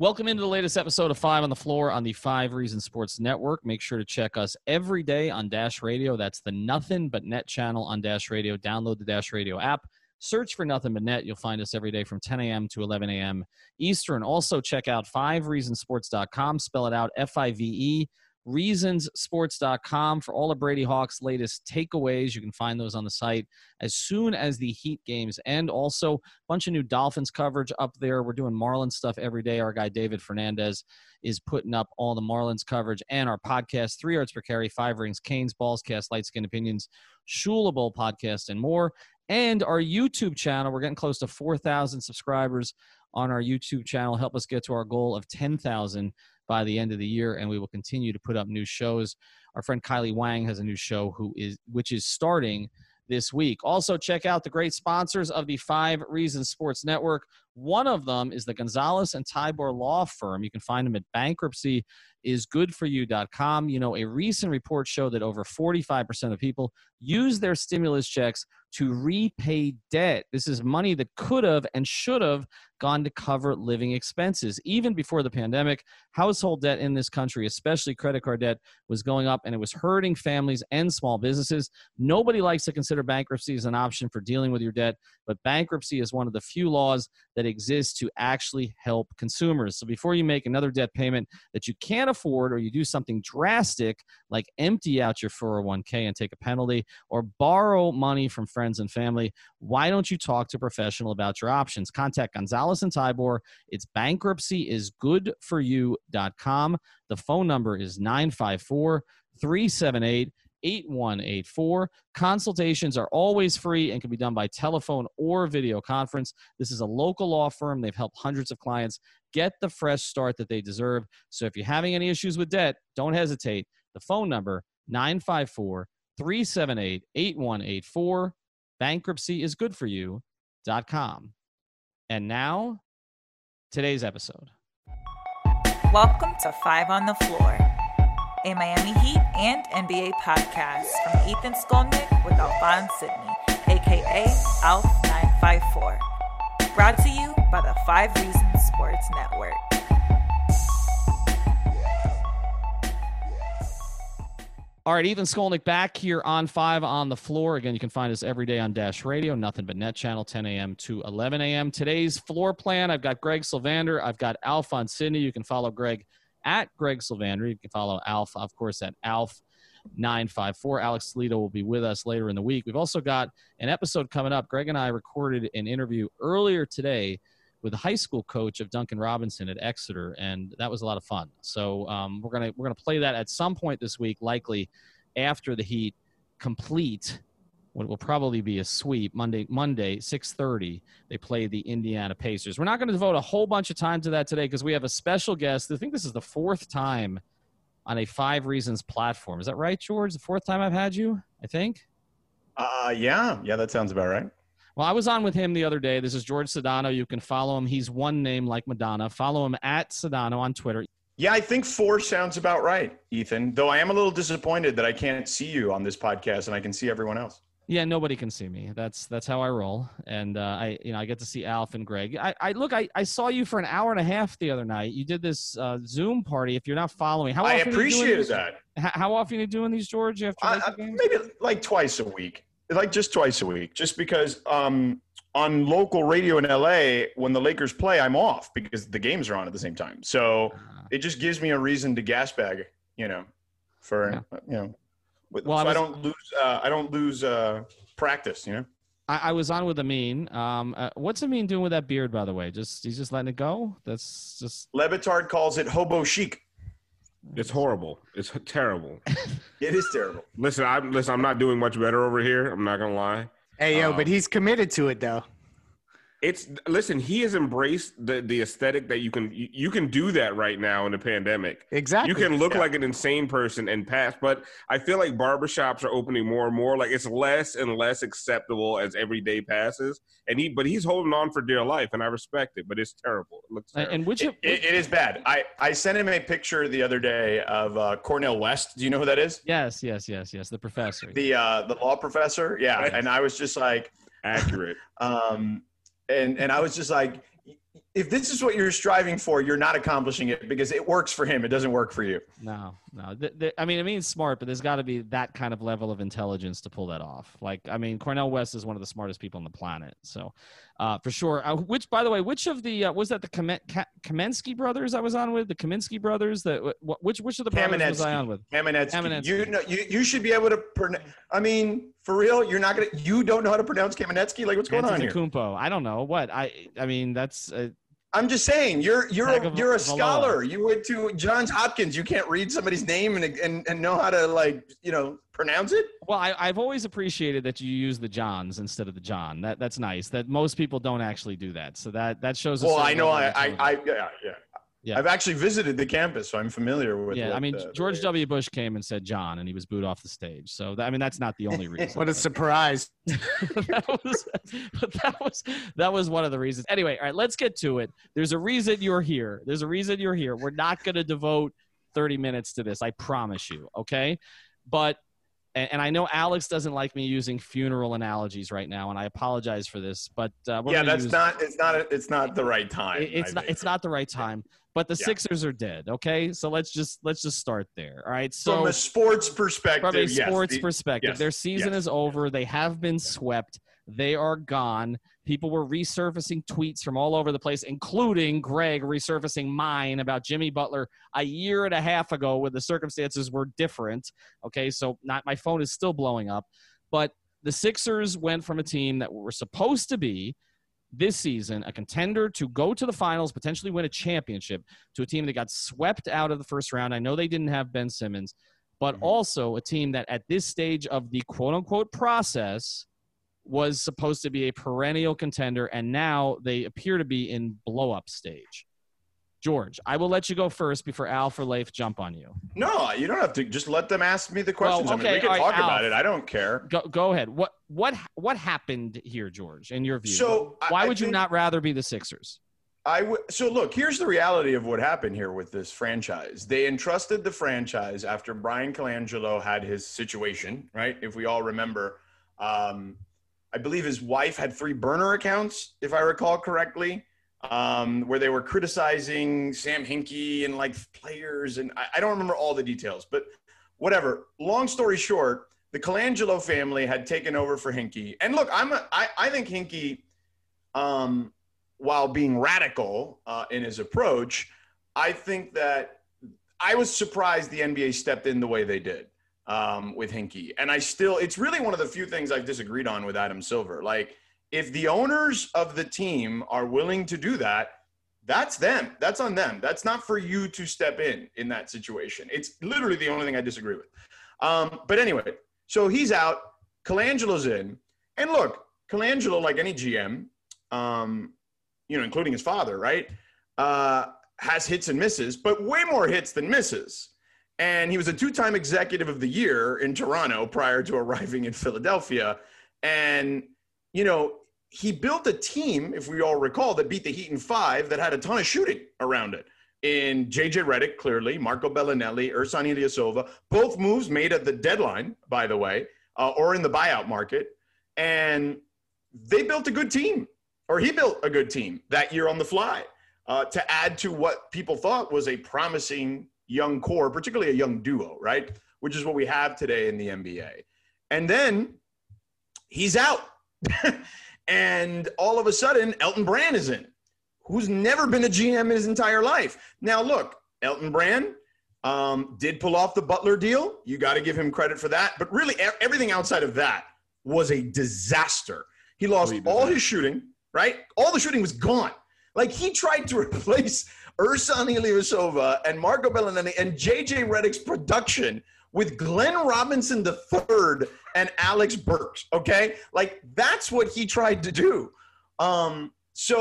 Welcome into the latest episode of Five on the Floor on the Five Reasons Sports Network. Make sure to check us every day on Dash Radio. That's the Nothing But Net channel on Dash Radio. Download the Dash Radio app. Search for Nothing But Net. You'll find us every day from 10 a.m. to 11 a.m. Eastern. Also, check out fivereasonsports.com. Spell it out F I V E reasonsports.com for all of Brady Hawk's latest takeaways. You can find those on the site as soon as the Heat games end. Also, a bunch of new Dolphins coverage up there. We're doing Marlins stuff every day. Our guy David Fernandez is putting up all the Marlins coverage and our podcast, Three Yards Per Carry, Five Rings, Canes, Balls, Cast, Light Skin Opinions, Shulable podcast, and more. And our YouTube channel. We're getting close to 4,000 subscribers on our YouTube channel. Help us get to our goal of 10,000 by the end of the year, and we will continue to put up new shows. Our friend Kylie Wang has a new show who is which is starting this week. Also, check out the great sponsors of the Five Reasons Sports Network. One of them is the Gonzalez and Tybor Law Firm. You can find them at bankruptcyisgoodforyou.com. You know, a recent report showed that over 45% of people use their stimulus checks to repay debt. This is money that could have and should have gone to cover living expenses. Even before the pandemic, household debt in this country, especially credit card debt, was going up and it was hurting families and small businesses. Nobody likes to consider bankruptcy as an option for dealing with your debt, but bankruptcy is one of the few laws that exist to actually help consumers. So before you make another debt payment that you can't afford or you do something drastic like empty out your 401k and take a penalty or borrow money from friends and family, why don't you talk to a professional about your options? Contact Gonzalez and Tybor. It's bankruptcyisgoodforyou.com. The phone number is 954 378 8184. Consultations are always free and can be done by telephone or video conference. This is a local law firm. They've helped hundreds of clients get the fresh start that they deserve. So if you're having any issues with debt, don't hesitate. The phone number 954 378 8184 bankruptcyisgoodforyou.com. And now, today's episode. Welcome to Five on the Floor, a Miami Heat and NBA podcast from Ethan Skolnick with Alphonse Sydney, aka ALF954. Brought to you by the Five Reasons Sports Network. All right, Ethan Skolnick back here on five on the floor. Again, you can find us every day on Dash Radio, nothing but net channel, 10 a.m. to 11 a.m. Today's floor plan I've got Greg Sylvander, I've got Alphonse Sydney. You can follow Greg at Greg Sylvander. You can follow Alf, of course, at Alf. 954. Alex Toledo will be with us later in the week. We've also got an episode coming up. Greg and I recorded an interview earlier today with the high school coach of Duncan Robinson at Exeter, and that was a lot of fun. So um, we're gonna we're gonna play that at some point this week, likely after the Heat complete what will probably be a sweep Monday Monday 6:30 they play the Indiana Pacers. We're not going to devote a whole bunch of time to that today because we have a special guest. I think this is the fourth time on a Five Reasons platform. Is that right, George? The fourth time I've had you, I think. Uh, yeah, yeah, that sounds about right. Well, I was on with him the other day. This is George Sedano. You can follow him. He's one name like Madonna. Follow him at Sedano on Twitter. Yeah, I think four sounds about right, Ethan. Though I am a little disappointed that I can't see you on this podcast and I can see everyone else. Yeah, nobody can see me. That's that's how I roll, and uh, I you know I get to see Alf and Greg. I, I look, I, I saw you for an hour and a half the other night. You did this uh, Zoom party. If you're not following, how I appreciate that. How often are you doing these, George? After uh, maybe like twice a week, like just twice a week, just because um, on local radio in LA when the Lakers play, I'm off because the games are on at the same time. So uh-huh. it just gives me a reason to gas bag, you know, for yeah. you know well, so I, was, I, don't lose. Uh, I don't lose uh, practice. You know. I, I, was on with Amin. Um, uh, what's Amin doing with that beard, by the way? Just he's just letting it go. That's just. Le Batard calls it hobo chic. It's horrible. It's terrible. it is terrible. Listen, I'm listen. I'm not doing much better over here. I'm not gonna lie. Hey yo, um, but he's committed to it though. It's listen. He has embraced the the aesthetic that you can you, you can do that right now in the pandemic. Exactly. You can look Yeah. like an insane person and pass, but I feel like barbershops are opening more and more. Like it's less and less acceptable as every day passes. And he, but he's holding on for dear life, and I respect it. But it's terrible. It looks terrible. and which It, it- it is bad. I, I sent him a picture the other day of uh, Cornel West. Do you know who that is? yes, yes, yes, yes, the professor. The uh, the law professor. Yeah, Right. and I was just like, accurate. um, and and I was just like, if this is what you're striving for, you're not accomplishing it because it works for him. It doesn't work for you. No, no. I mean, I mean, smart, but there's got to be that kind of level of intelligence to pull that off. Like, I mean, Cornel West is one of the smartest people on the planet. So, uh, for sure. Uh, which, by the way, which of the uh, was that the Kamen- Ka- Kamensky brothers I was on with? The Kaminsky brothers? That wh- which which of the brothers was I on with? Kamenetzky. Kamenetzky. You know, you, you should be able to. Pron- I mean, for real, you're not gonna. You don't know how to pronounce Kamenetzky? Like, what's going on here? Antetokounmpo. I don't know what I. I mean, that's uh, I'm just saying, you're you're a, you're a scholar. You went to Johns Hopkins. You can't read somebody's name and and, and know how to like you know pronounce it. well. I, I've always appreciated that you use the Johns instead of the John. That that's nice. That most people don't actually do that. So that that shows. Well, I know. I I. I yeah, yeah Yeah. I've actually visited the campus, so I'm familiar with. yeah, what I mean, the- George the- W. Bush came and said John, and he was booed off the stage. So, that, I mean, that's not the only reason. What a surprise. that was, but that was that was one of the reasons. Anyway, all right, let's get to it. There's a reason you're here. There's a reason you're here. We're not going to devote 30 minutes to this. I promise you. Okay, but. And and I know Alex doesn't like me using funeral analogies right now, and I apologize for this. But uh, Yeah, that's use- not. It's not. A, it's not the right time. it- it's I not think. it's not the right time. But the Yeah. Sixers are dead. Okay, so let's just let's just start there. All right, so From a sports perspective, from a yes, sports the- perspective. yes, Their season yes. is over. They have been swept. They are gone. People were resurfacing tweets from all over the place, including Greg resurfacing mine about Jimmy Butler a year and a half ago when the circumstances were different. Okay, so not my phone is still blowing up. But the Sixers went from a team that were supposed to be this season a contender to go to the finals, potentially win a championship, to a team that got swept out of the first round. I know they didn't have Ben Simmons, but Mhm. also a team that at this stage of the quote unquote process was supposed to be a perennial contender, and now they appear to be in blow up stage. George, I will let you go first before Al or Leif jump on you. No, you don't have to. Just let them ask me the questions. I mean, okay, we can right, talk about it. I don't care. Go, go ahead. What what what happened here, George? In your view, So, why I would you not rather be the Sixers? I w- so look, here's the reality of what happened here with this franchise. They entrusted the franchise after Bryan Colangelo had his situation, right? If we all remember, um, I believe his wife had three burner accounts, if I recall correctly, um, where they were criticizing Sam Hinkie and like players, and I, I don't remember all the details, but whatever. Long story short, the Colangelo family had taken over for Hinkie, and look, I'm a, I, I think Hinkie. Um, while being radical uh, in his approach, I think that I was surprised the NBA stepped in the way they did um, with Hinkie. And I still, it's really one of the few things I've disagreed on with Adam Silver. Like, if the owners of the team are willing to do that, that's them. That's on them. That's not for you to step in in that situation. It's literally the only thing I disagree with. Um, but anyway, so he's out. Colangelo's in. And look, Colangelo, like any GM, um, you know, including his father, right? Uh, has hits and misses, but way more hits than misses. And he was a two time executive of the year in Toronto prior to arriving in Philadelphia. And, you know, he built a team, if we all recall, that beat the Heat in five that had a ton of shooting around it. In JJ Redick, clearly, Marco Belinelli, Ersan Ilyasova, both moves made at the deadline, by the way, uh, or in the buyout market. And they built a good team or he built a good team that year on the fly uh, to add to what people thought was a promising young core, particularly a young duo, right? Which is what we have today in the NBA. And then he's out. and all of a sudden, Elton Brand is in, who's never been a GM in his entire life. Now, look, Elton Brand um, did pull off the Butler deal. You got to give him credit for that. But really, everything outside of that was a disaster. He lost all his shooting, right? All the shooting was gone. Like he tried to replace Ersan Ilyasova and Marco Belinelli and JJ Redick's production with Glenn Robinson III and Alec Burks. Okay, like that's what he tried to do. Um, So,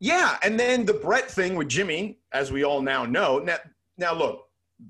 yeah, and then the Brett thing with Jimmy, as we all now know. Now, now look,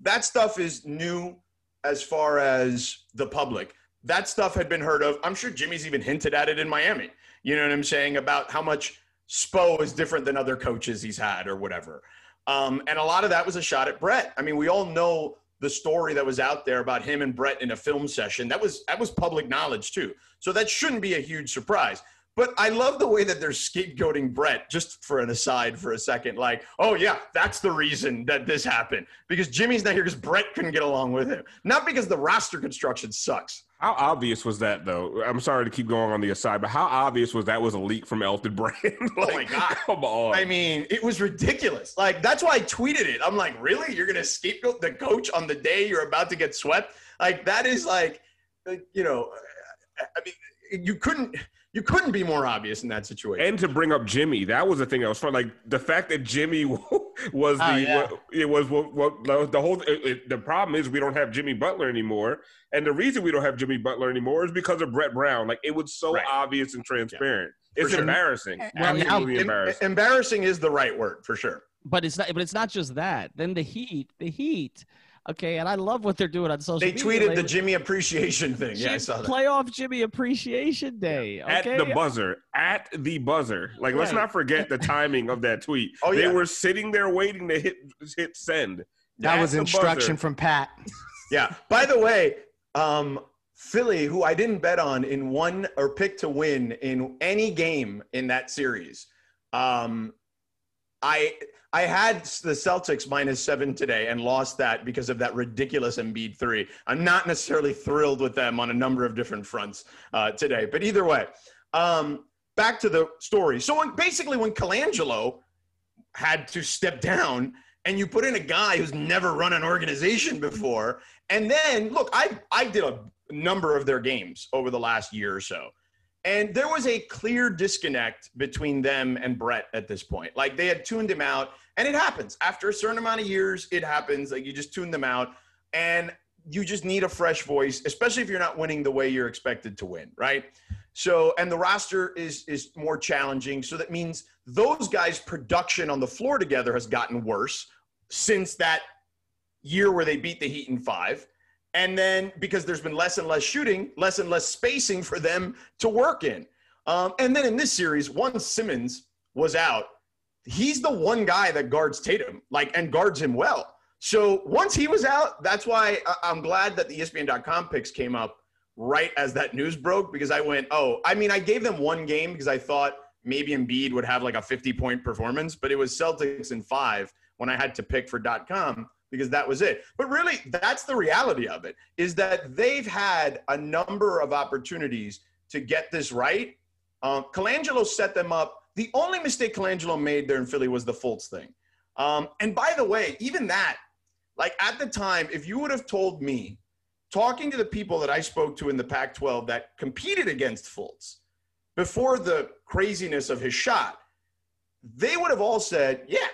that stuff is new as far as the public. That stuff had been heard of. I'm sure Jimmy's even hinted at it in Miami. You know what I'm saying about how much Spo is different than other coaches he's had or whatever. Um, and a lot of that was a shot at Brett. I mean, we all know the story that was out there about him and Brett in a film session. That was that was public knowledge too. So that shouldn't be a huge surprise. But I love the way that they're scapegoating Brett, just for an aside for a second. Like, oh, yeah, that's the reason that this happened. Because Jimmy's not here because Brett couldn't get along with him. Not because the roster construction sucks. How obvious was that, though? I'm sorry to keep going on the aside, but how obvious was that was a leak from Elton Brand? like, oh my god! Come on. I mean, it was ridiculous. Like that's why I tweeted it. I'm like, really? You're gonna scapegoat the coach on the day you're about to get swept? Like that is like, you know, I mean, you couldn't you couldn't be more obvious in that situation. And to bring up Jimmy, that was the thing that was fun. Like the fact that Jimmy was oh, the Oh, yeah. what, it was what, what the whole it, it- the problem is we don't have Jimmy Butler anymore, and the reason we don't have Jimmy Butler anymore is because of Brett Brown. Like it was so Right. obvious and transparent. It's sure. embarrassing. Well, now- Absolutely Em- embarrassing. embarrassing is the right word for sure. But it's not. But it's not just that. Then the Heat, the Heat. Okay, and I love what they're doing on social They media. tweeted the. Jimmy appreciation thing. Yeah, I Jim- saw that. Playoff Jimmy Appreciation Day. At Okay, the buzzer, at the buzzer. Like, let's not forget the timing of that tweet. Oh, they yeah. were sitting there waiting to hit hit send. That At was instruction buzzer. from Pat. Yeah. By the way, um, Philly, who I didn't bet on in one or pick to win in any game in that series, um, I I had the Celtics minus seven today and lost that because of that ridiculous Embiid three. I'm not necessarily thrilled with them on a number of different fronts uh, today, but either way, um, back to the story. So when, basically, when Colangelo had to step down and you put in a guy who's never run an organization before and then look i i did a number of their games over the last year or so and there was a clear disconnect between them and brett at this point. Like they had tuned him out and it happens. After a certain amount of years it happens. Like you just tune them out and you just need a fresh voice especially if you're not winning the way you're expected to win right? So and the roster is is more challenging. So that means those guys production on the floor together has gotten worse since that year where they beat the heat in 5 and then because there's been less and less shooting less and less spacing for them to work in. Um, and then in this series once simmons was out. He's the one guy that guards tatum like and guards him well. So once he was out that's why i'm glad that the espn.com picks came up right as that news broke because I went, oh, I mean, I gave them one game because I thought maybe Embiid would have like a 50 point performance, but it was Celtics in five when I had to pick for .com because that was it. But really, that's the reality of it is that they've had a number of opportunities to get this right. Um, Colangelo set them up. The only mistake Colangelo made there in Philly was the Fultz thing. Um, and by the way, even that, like at the time, if you would have told me talking to the people that I spoke to in the Pac 12 that competed against Fultz before the craziness of his shot, they would have all said, yeah,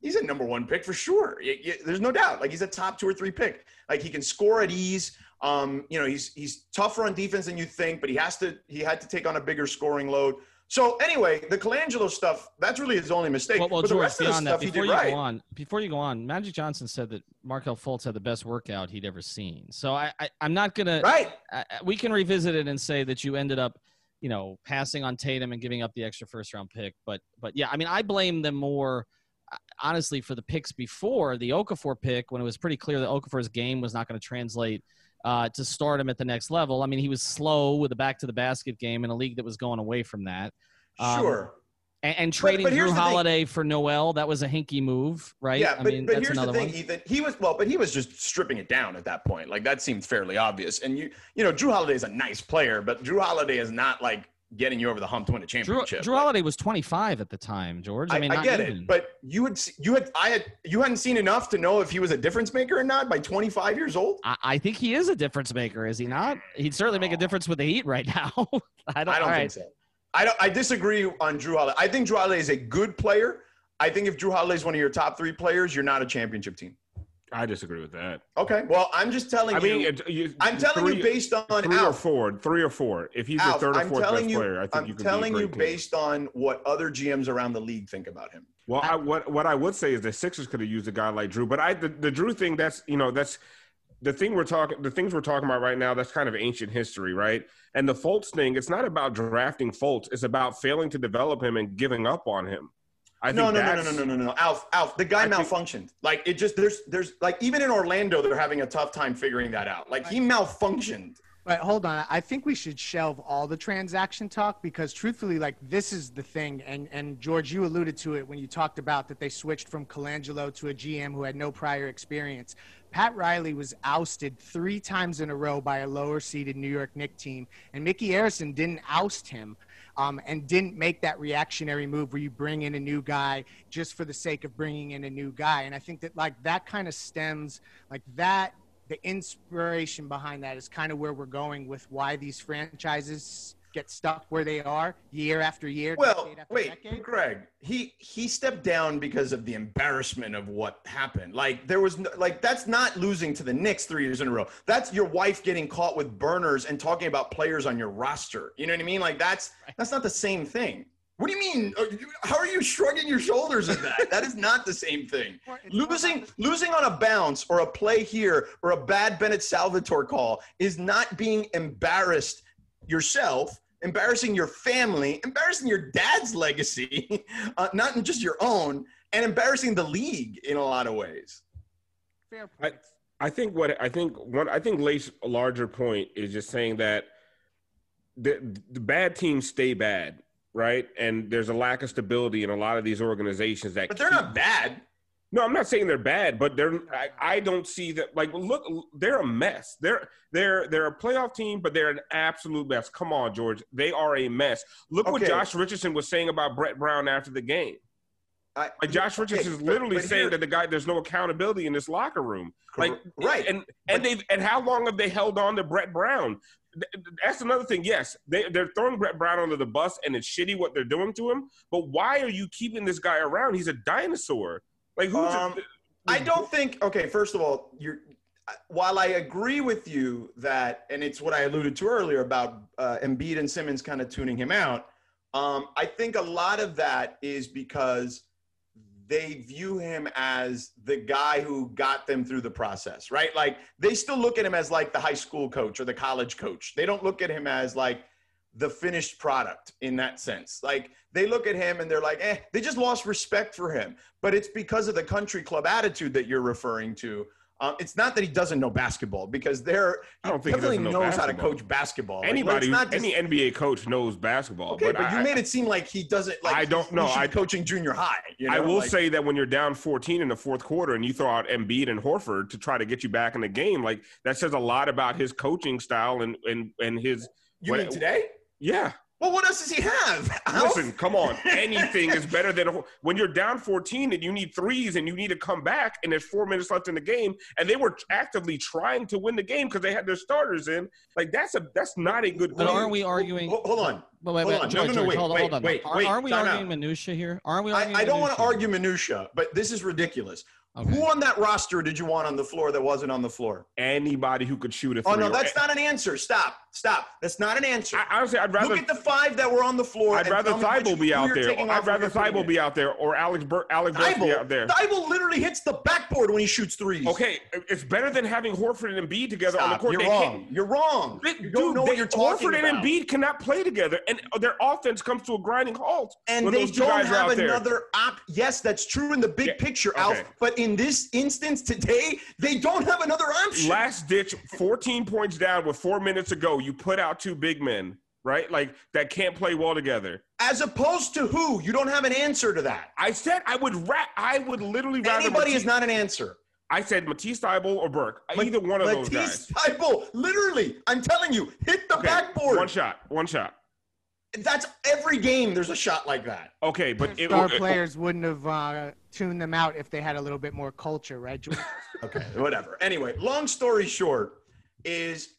he's a number one pick for sure. There's no doubt. Like he's a top two or three pick. Like he can score at ease. Um, you know, he's he's tougher on defense than you think, but he has to he had to take on a bigger scoring load. So anyway, the Colangelo stuff, that's really his only mistake. Well, well but the George, rest of the beyond that, stuff he before you right. go on, before you go on, Magic Johnson said that Markelle Fultz had the best workout he'd ever seen. So I, I I'm not gonna. Right. I- we can revisit it and say that you ended up, you know, passing on Tatum and giving up the extra first round pick. But but yeah, I mean, I blame them more. Honestly, for the picks before the Okafor pick, when it was pretty clear that Okafor's game was not going to translate uh, to start him at the next level. I mean, he was slow with the back to the basket game in a league that was going away from that. Um, Sure. And, and trading but here's Jrue. Holiday for Noel, that was a Hinkie move, right? Yeah, I but, mean, but that's here's the thing, one. Ethan. He was well, but he was just stripping it down at that point. Like that seemed fairly obvious. And you, you know, Jrue Holiday is a nice player, but Jrue Holiday is not like getting you over the hump to win a championship. Jrue Like, Holiday was 25 at the time, George. I, I, mean, I not get even. it, but you had you had I had you hadn't seen enough to know if he was a difference maker or not by 25 years old. I, I think he is a difference maker, is he not? He'd certainly make a oh. difference with the Heat right now. I don't, I don't all think so. I don't. I disagree on Jrue Holiday. I think Jrue Holiday is a good player. I think if Jrue Holiday is one of your top three players, you're not a championship team. I disagree with that. Okay. Well, I'm just telling I you. mean, it, you, I'm telling three, you based on three or four, three or four. If he's Alf, third or I'm fourth best you, player, I think I'm you can telling be a you team. based on what other GMs around the league think about him. Well, I, what what I would say is the Sixers could have used a guy like Jrue, but I the, the Jrue thing that's you know that's the thing we're talking the things we're talking about right now. That's kind of ancient history, right? And the Fultz thing, it's not about drafting Fultz; it's about failing to develop him and giving up on him. I No, think no, no, no, no, no, no, no. Alf, Alf, the guy I think- malfunctioned. Like it just there's there's like even in Orlando, they're having a tough time figuring that out. Like he malfunctioned. But hold on, I think we should shelve all the transaction talk because truthfully, like this is the thing, and and George, you alluded to it when you talked about that they switched from Colangelo to a GM who had no prior experience. Pat Riley was ousted three times in a row by a lower seeded New York Knicks team, and Micky Arison didn't oust him. Um, and didn't make that reactionary move where you bring in a new guy just for the sake of bringing in a new guy. And I think that like that kind of stems like that the inspiration behind that is kind of where we're going with why these franchises get stuck where they are year after year. Well, after wait, decade. Greg, he he stepped down because of the embarrassment of what happened. Like there was no, like that's not losing to the Knicks three years in a row. That's your wife getting caught with burners and talking about players on your roster. You know what I mean? Like that's that's not the same thing. What do you mean? How are you shrugging your shoulders at that? that is not the same thing. Or it's more Losing losing on a bounce or a play here or a bad Bennett Salvatore call is not being embarrassed yourself, embarrassing your family, embarrassing your dad's legacy, uh, not just your own, and embarrassing the league in a lot of ways. Fair I, point. I think what I think one I think Lace's larger point is just saying that the the bad teams stay bad, right? And there's a lack of stability in a lot of these organizations that But they're keep- not bad. No, I'm not saying they're bad, but they're. I, I don't see that. Like, look, they're a mess. They're they're they're a playoff team, but they're an absolute mess. Come on, George, they are a mess. Look what Josh Richardson was saying about Brett Brown after the game. I, Like Josh okay, Richardson is literally but saying here- that the guy there's no accountability in this locker room. Like, right. and and they've and how long have they held on to Brett Brown? That's another thing. Yes, they they're throwing Brett Brown under the bus, and it's shitty what they're doing to him. But why are you keeping this guy around? He's a dinosaur. Like who's? Um, I don't think. Okay, first of all, you're. While I agree with you that, and it's what I alluded to earlier about uh, Embiid and Simmons kind of tuning him out. Um, I think a lot of that is because they view him as the guy who got them through the process, right? Like they still look at him as like the high school coach or the college coach. They don't look at him as like the finished product in that sense. Like they look at him and they're like, eh, they just lost respect for him. But it's because of the country club attitude that you're referring to. Um, it's not that he doesn't know basketball because they're I don't think he definitely know knows how to coach basketball. Anybody, not just- any NBA coach knows basketball. okay, but, I, you made it seem like he doesn't. Like I don't know. I- coaching junior high. You know? I will Like, say that when you're down 14 in the fourth quarter and you throw out Embiid and Horford to try to get you back in the game, like that says a lot about his coaching style and and and his. you what- mean today? Yeah, Well, what else does he have? Listen, come on. Anything is better than a, when you're down 14 and you need threes and you need to come back and there's four minutes left in the game and they were actively trying to win the game because they had their starters in. Like that's a that's not a good. But thing. aren't we arguing? Hold, hold on. But wait, Hold wait, on. No, George, no, no, George, wait, hold on, wait, hold on. wait, Are, wait, are we arguing out. minutia here? Aren't we arguing? I, I don't want to argue minutia, but this is ridiculous. Okay. Who on that roster did you want on the floor that wasn't on the floor? Anybody who could shoot a three. Oh no, or- that's not an answer. Stop, stop. That's not an answer. I, honestly, I'd rather Look at the five that were on the floor. I'd rather Thybulle be out there. I'd rather Thybulle be out there or Alex Bur- Alec Burks be out there. Thybulle literally hits the backboard when he shoots threes. Okay, it's better than having Horford and Embiid together on the court. You're They wrong. can't- You're wrong. They- You don't dude, know they, what you're talking Horford about. and Embiid cannot play together, and their offense comes to a grinding halt and when they those two don't guys are have out another op. Yes, that's true in the big Yeah, picture, okay. Alf. But in this instance today, they don't have another option. Last ditch, 14 points down with four minutes to go. You put out two big men, right? Like that can't play well together. As opposed to who? You don't have an answer to that. I said I would ra- I would literally rather Anybody Matisse, is not an answer. I said Matisse Thybulle or Burke. Either one of those guys. Matisse guys. Thybulle, literally, I'm telling you, hit the Okay, backboard. One shot. One shot. That's every game. There's a shot like that. Okay, but it, Star it- players wouldn't have uh, tuned them out if they had a little bit more culture, right? Okay, whatever. Anyway, long story short is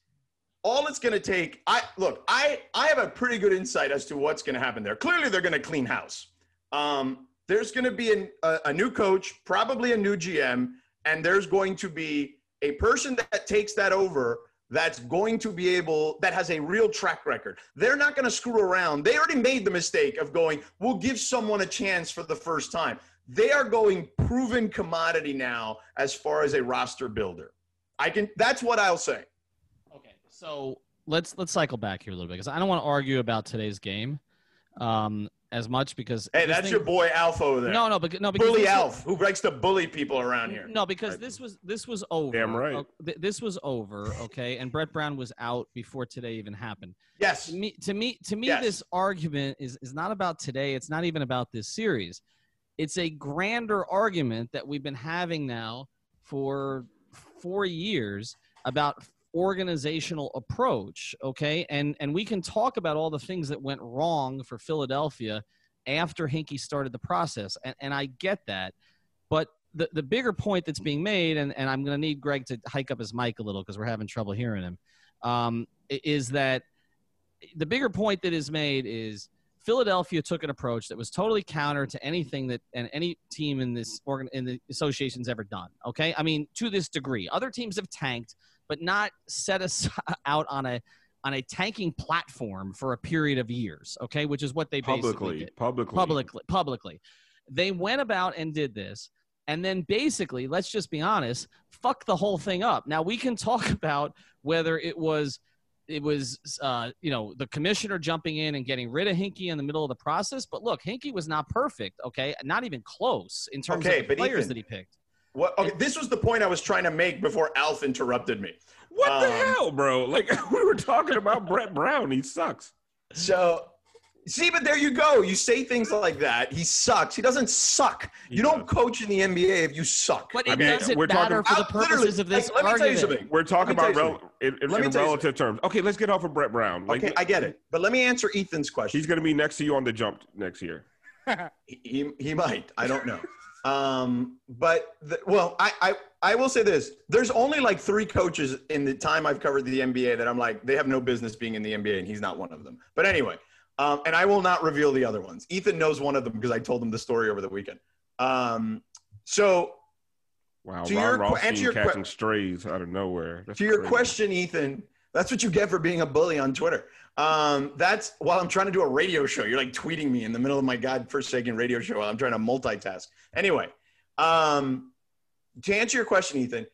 all it's going to take. I look. I I have a pretty good insight as to what's going to happen there. Clearly, they're going to clean house. Um, there's going to be an, a, a new coach, probably a new GM, and there's going to be a person that takes that over that's going to be able that has a real track record. They're not going to screw around. They already made the mistake of going, we'll give someone a chance for the first time. They are going proven commodity now as far as a roster builder. I can that's what I'll say. Okay. So let's let's cycle back here a little bit because I don't want to argue about today's game. Um as much because Hey, that's thing- your boy Alf over there. no no but no because bully this was- Alf, who likes to bully people around here. No, because this was this was over. Damn right. O- th- This was over. Okay, and Brett Brown was out before today even happened. Yes. To me, to me, to me, Yes. this argument is is not about today. It's not even about this series. It's a grander argument that we've been having now for four years about organizational approach okay? And and we can talk about all the things that went wrong for philadelphia after hinkie started the process and, and i get that. But the, the bigger point that's being made and, and i'm going to need greg to hike up his mic a little because we're having trouble hearing him um, is that the bigger point that is made is Philadelphia took an approach that was totally counter to anything that and any team in this organ in the association's ever done. Okay, I mean to this degree, other teams have tanked, but not set us out on a on a tanking platform for a period of years. Okay, which is what they basically Publicly, did. publicly, publicly publicly. They went about and did this and then basically let's just be honest fuck the whole thing up. Now we can talk about whether it was it was uh, you know the commissioner jumping in and getting rid of Hinkie in the middle of the process but look Hinkie was not perfect okay not even close in terms Okay, of the players Ethan- that he picked What, okay, this was the point I was trying to make before Alf interrupted me. What the Um, hell, bro? Like we were talking about Brett Brown. He sucks. So, see, but there you go. You say things like that. He sucks. He doesn't suck. He you don't coach in the NBA if you suck. but I it mean, doesn't we're talking- matter for the purposes of this like, let me tell you argument something. We're talking Let me about you rel- in, in, in relative terms. Okay, let's get off of Brett Brown. Like, Okay, I get it. But let me answer Ethan's question. He's going to be next to you on the jump next year. He, he, he might. I don't know. Um, but the, well, I, I I will say this: there's only like three coaches in the time I've covered the NBA that I'm like they have no business being in the NBA, and he's not one of them. But anyway, um, and I will not reveal the other ones. Ethan knows one of them because I told him the story over the weekend. Um, so Wow, To Ron your que- Rothstein answer your que- catching strays out of nowhere. That's to your crazy. question, Ethan, that's what you get for being a bully on Twitter. Um, that's while I'm trying to do a radio show. You're like tweeting me in the middle of my godforsaken radio show while I'm trying to multitask. Anyway, um, to answer your question, Ethan,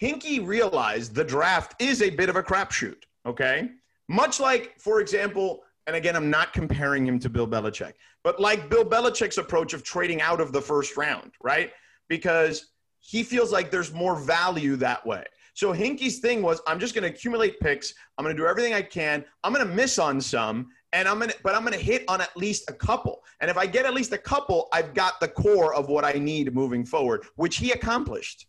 Hinkie realized the draft is a bit of a crapshoot. Okay, much like, for example, and again, I'm not comparing him to Bill Belichick, but like Bill Belichick's approach of trading out of the first round, right? Because he feels like there's more value that way. So Hinkie's thing was, I'm just going to accumulate picks. I'm going to do everything I can. I'm going to miss on some, and I'm to, but I'm going to hit on at least a couple. And if I get at least a couple, I've got the core of what I need moving forward, which he accomplished.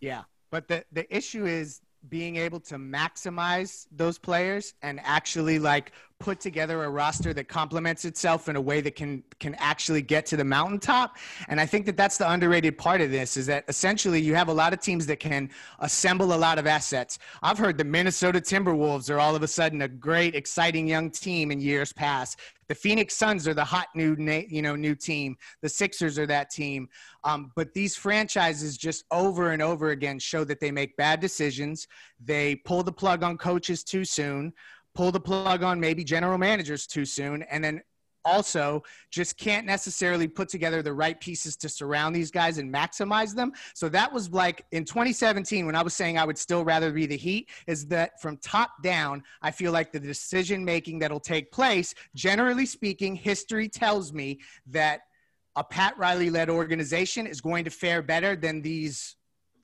Yeah, but the the issue is being able to maximize those players and actually like put together a roster that complements itself in a way that can can actually get to the mountaintop. And i think that that's the underrated part of this is that essentially you have a lot of teams that can assemble a lot of assets. I've heard the minnesota timberwolves are all of a sudden a great exciting young team in years past. The phoenix suns are the hot new you know new team. The sixers are that team. Um, but these franchises just over and over again show that they make bad decisions. They pull the plug on coaches too soon, pull the plug on maybe general managers too soon, and then also just can't necessarily put together the right pieces to surround these guys and maximize them. So that was like in 2017 when I was saying I would still rather be the Heat is that from top down, I feel like the decision making that'll take place, generally speaking, history tells me that a Pat Riley led organization is going to fare better than these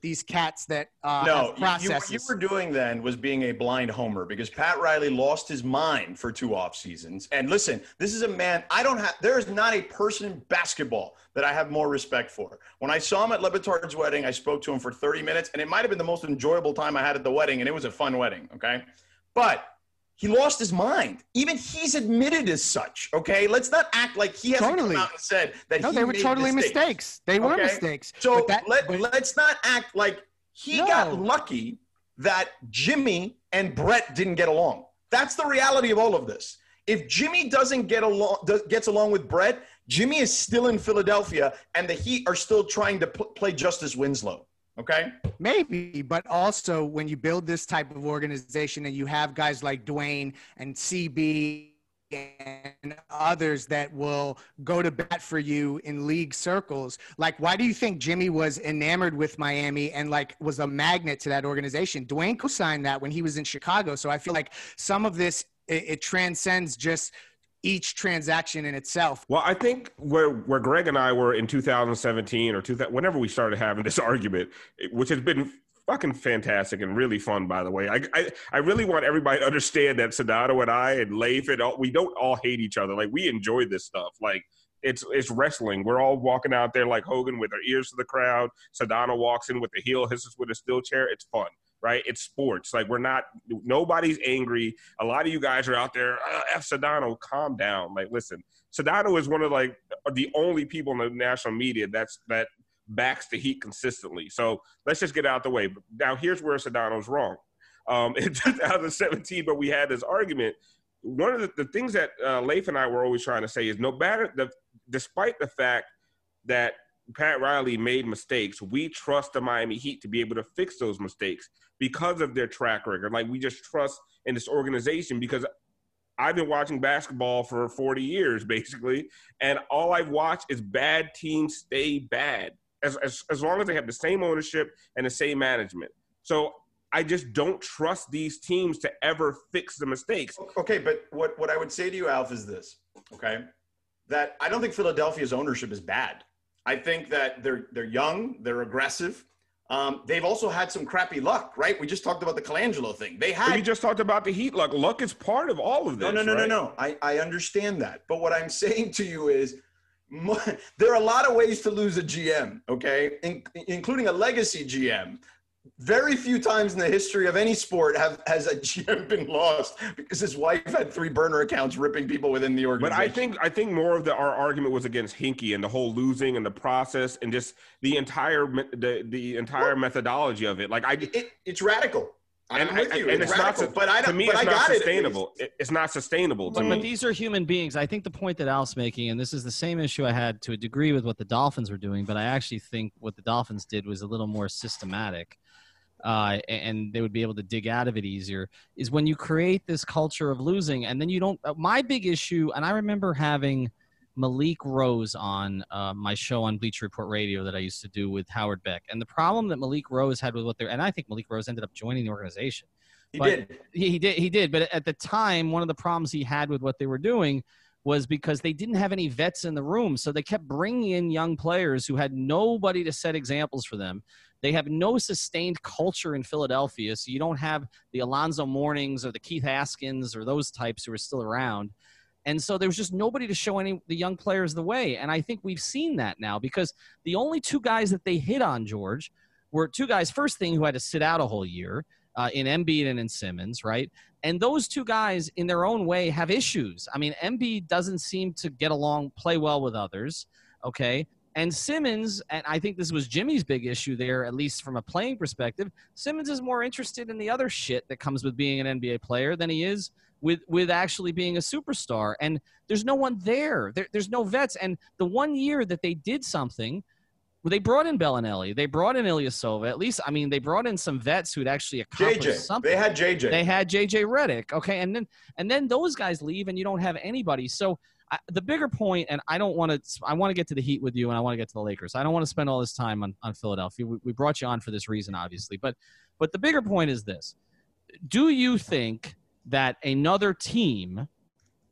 these cats that uh, no, have you, you, what you were doing then was being a blind homer because Pat Riley lost his mind for two off seasons. And listen, this is a man I don't have. There is not a person in basketball that I have more respect for. When I saw him at Le Batard's wedding, I spoke to him for 30 minutes, and it might have been the most enjoyable time I had at the wedding, and it was a fun wedding. Okay, but he lost his mind. Even he's admitted as such. Okay, let's not act like he hasn't Totally. come out and said that. no, he they were totally mistakes. mistakes. They were Okay? mistakes. So But that- let, but- let's not act like he No. got lucky that Jimmy and Brett didn't get along. That's the reality of all of this. If Jimmy doesn't get along, gets along with Brett, Jimmy is still in Philadelphia, and the Heat are still trying to pl- play Justice Winslow. Okay. Maybe, but also when you build this type of organization and you have guys like Dwayne and CB and others that will go to bat for you in league circles. Like, why do you think Jimmy was enamored with Miami and like was a magnet to that organization? Dwayne co-signed that when he was in Chicago. So I feel like some of this it, it transcends just each transaction in itself. Well, I think where where Greg and I were in 2017 or 2000, whenever we started having this argument, which has been fucking fantastic and really fun, by the way. I, I, I really want everybody to understand that Sedano and I and Leif and all, we don't all hate each other. Like we enjoy this stuff. Like it's it's wrestling. We're all walking out there like Hogan with our ears to the crowd. Sedano walks in with the heel, hisses with a steel chair. It's fun, right? It's sports. Like we're not. Nobody's angry. A lot of you guys are out there. Uh, F Sedano, calm down. Like listen, Sedano is one of like the only people in the national media that's that backs the Heat consistently. So let's just get out the way. Now, here's where Sedano's wrong. Um, in 2017, but we had this argument. One of the, the things that uh, Leif and I were always trying to say is no matter the, despite the fact that Pat Riley made mistakes, we trust the Miami Heat to be able to fix those mistakes because of their track record. Like we just trust in this organization because I've been watching basketball for 40 years basically, and all I've watched is bad teams stay bad as, as, as long as they have the same ownership and the same management. So I just don't trust these teams to ever fix the mistakes. Okay, but what, what I would say to you, Alf, is this, okay? That I don't think Philadelphia's ownership is bad. I think that they're they're young, they're aggressive. Um, they've also had some crappy luck, right? We just talked about the Colangelo thing. They had. We just talked about the Heat luck. Luck is part of all of this. No, no, no, right? no, no. I, I understand that, but what I'm saying to you is there are a lot of ways to lose a GM, okay, In, including a legacy GM. Very few times in the history of any sport have has a GM been lost because his wife had three burner accounts ripping people within the organization. But I think I think more of the our argument was against Hinkie and the whole losing and the process and just the entire the the entire well, methodology of it. Like I, it, it's radical. And, I'm with you. and it's, it's radical, not, but I, to me, it's I not sustainable. It, it's not sustainable to but, me. But these are human beings. I think the point that Al's making, and this is the same issue I had to a degree with what the Dolphins were doing, but I actually think what the Dolphins did was a little more systematic. Uh, and they would be able to dig out of it easier is when you create this culture of losing and then you don't uh, my big issue and i remember having Malik Rose on uh, my show on Bleacher Report Radio that I used to do with Howard Beck. And the problem that Malik Rose had with what they're, and I think Malik Rose ended up joining the organization. He did. He, he did. He did. But at the time, one of the problems he had with what they were doing was because they didn't have any vets in the room. So they kept bringing in young players who had nobody to set examples for them. They have no sustained culture in Philadelphia. So you don't have the Alonzo Mournings or the Keith Askins or those types who are still around. And so there was just nobody to show any the young players the way. And I think we've seen that now because the only two guys that they hit on, George, were two guys, first thing, who had to sit out a whole year uh, in Embiid and in Simmons, right? And those two guys, in their own way, have issues. I mean, Embiid doesn't seem to get along, play well with others, okay? And Simmons, and I think this was Jimmy's big issue there, at least from a playing perspective. Simmons is more interested in the other shit that comes with being an NBA player than he is with with actually being a superstar. And there's no one there. there there's no vets. And the one year that they did something, well, they brought in Belinelli. They brought in Ilyasova. At least, I mean, they brought in some vets who'd actually accomplished JJ. something. They had JJ. They had JJ Redick. Okay, and then and then those guys leave, and you don't have anybody. So I, the bigger point, and I don't want to. I want to get to the Heat with you, and I want to get to the Lakers. I don't want to spend all this time on on Philadelphia. We, we brought you on for this reason, obviously, but but the bigger point is this: Do you think that another team,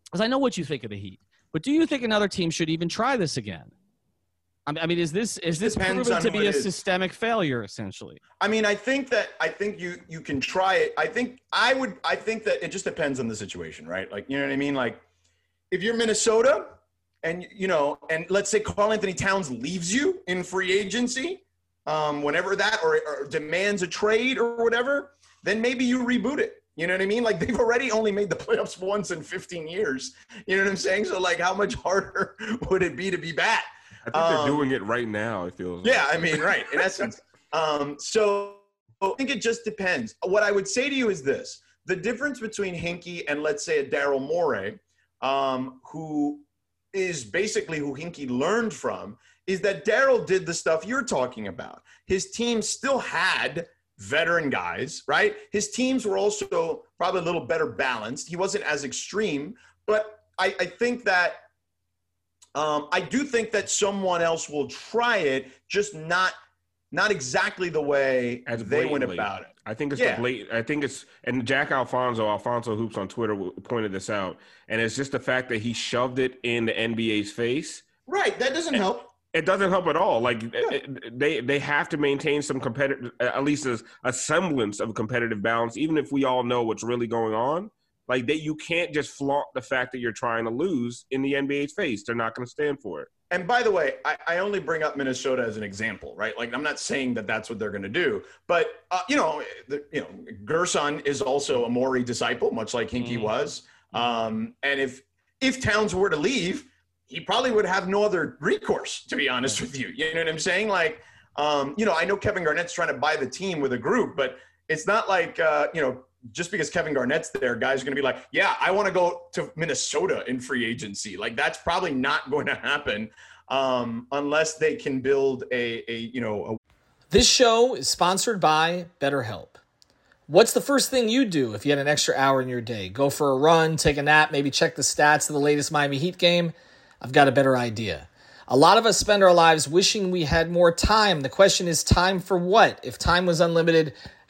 because I know what you think of the Heat, but do you think another team should even try this again? I mean, is this is this proven to be a systemic failure essentially? I mean, I think that I think you you can try it. I think I would. I think that it just depends on the situation, right? Like, you know what I mean? Like, if you're Minnesota, and you know, and let's say Karl-Anthony Towns leaves you in free agency, um, whenever that or, or demands a trade or whatever, then maybe you reboot it you know what I mean? Like they've already only made the playoffs once in 15 years. You know what I'm saying? So like, how much harder would it be to be bad? I think um, they're doing it right now. It feels. Yeah, like. I mean, right. In essence. Um, so I think it just depends. What I would say to you is this: the difference between Hinkie and let's say a Daryl Morey, um, who is basically who Hinkie learned from, is that Daryl did the stuff you're talking about. His team still had veteran guys, right? His teams were also probably a little better balanced. He wasn't as extreme, but I, I think that um, I do think that someone else will try it, just not not exactly the way As they went about it. I think it's Yeah. the blatant. I think it's and Jack Alfonso, Alfonso Hoops on Twitter pointed this out, and it's just the fact that he shoved it in the NBA's face. Right. That doesn't help. It doesn't help at all. Like it- they they have to maintain some competitive, at least a, a semblance of competitive balance, even if we all know what's really going on. Like that, you can't just flaunt the fact that you're trying to lose in the NBA's face. They're not going to stand for it. And by the way, I, I only bring up Minnesota as an example, right? Like I'm not saying that that's what they're going to do, but uh, you know, the, you know, Gersson is also a Morey disciple, much like Hinkie Mhm. was. Um, and if if Towns were to leave, he probably would have no other recourse, to be honest with you. You know what I'm saying? Like, um, you know, I know Kevin Garnett's trying to buy the team with a group, but it's not like uh, you know. Just because Kevin Garnett's there, guys are going to be like, "Yeah, I want to go to Minnesota in free agency." Like that's probably not going to happen um, unless they can build a, a you know a This show is sponsored by BetterHelp. What's the first thing you do if you had an extra hour in your day? Go for a run, take a nap, maybe check the stats of the latest Miami Heat game? I've got a better idea. A lot of us spend our lives wishing we had more time. The question is, time for what? If time was unlimited,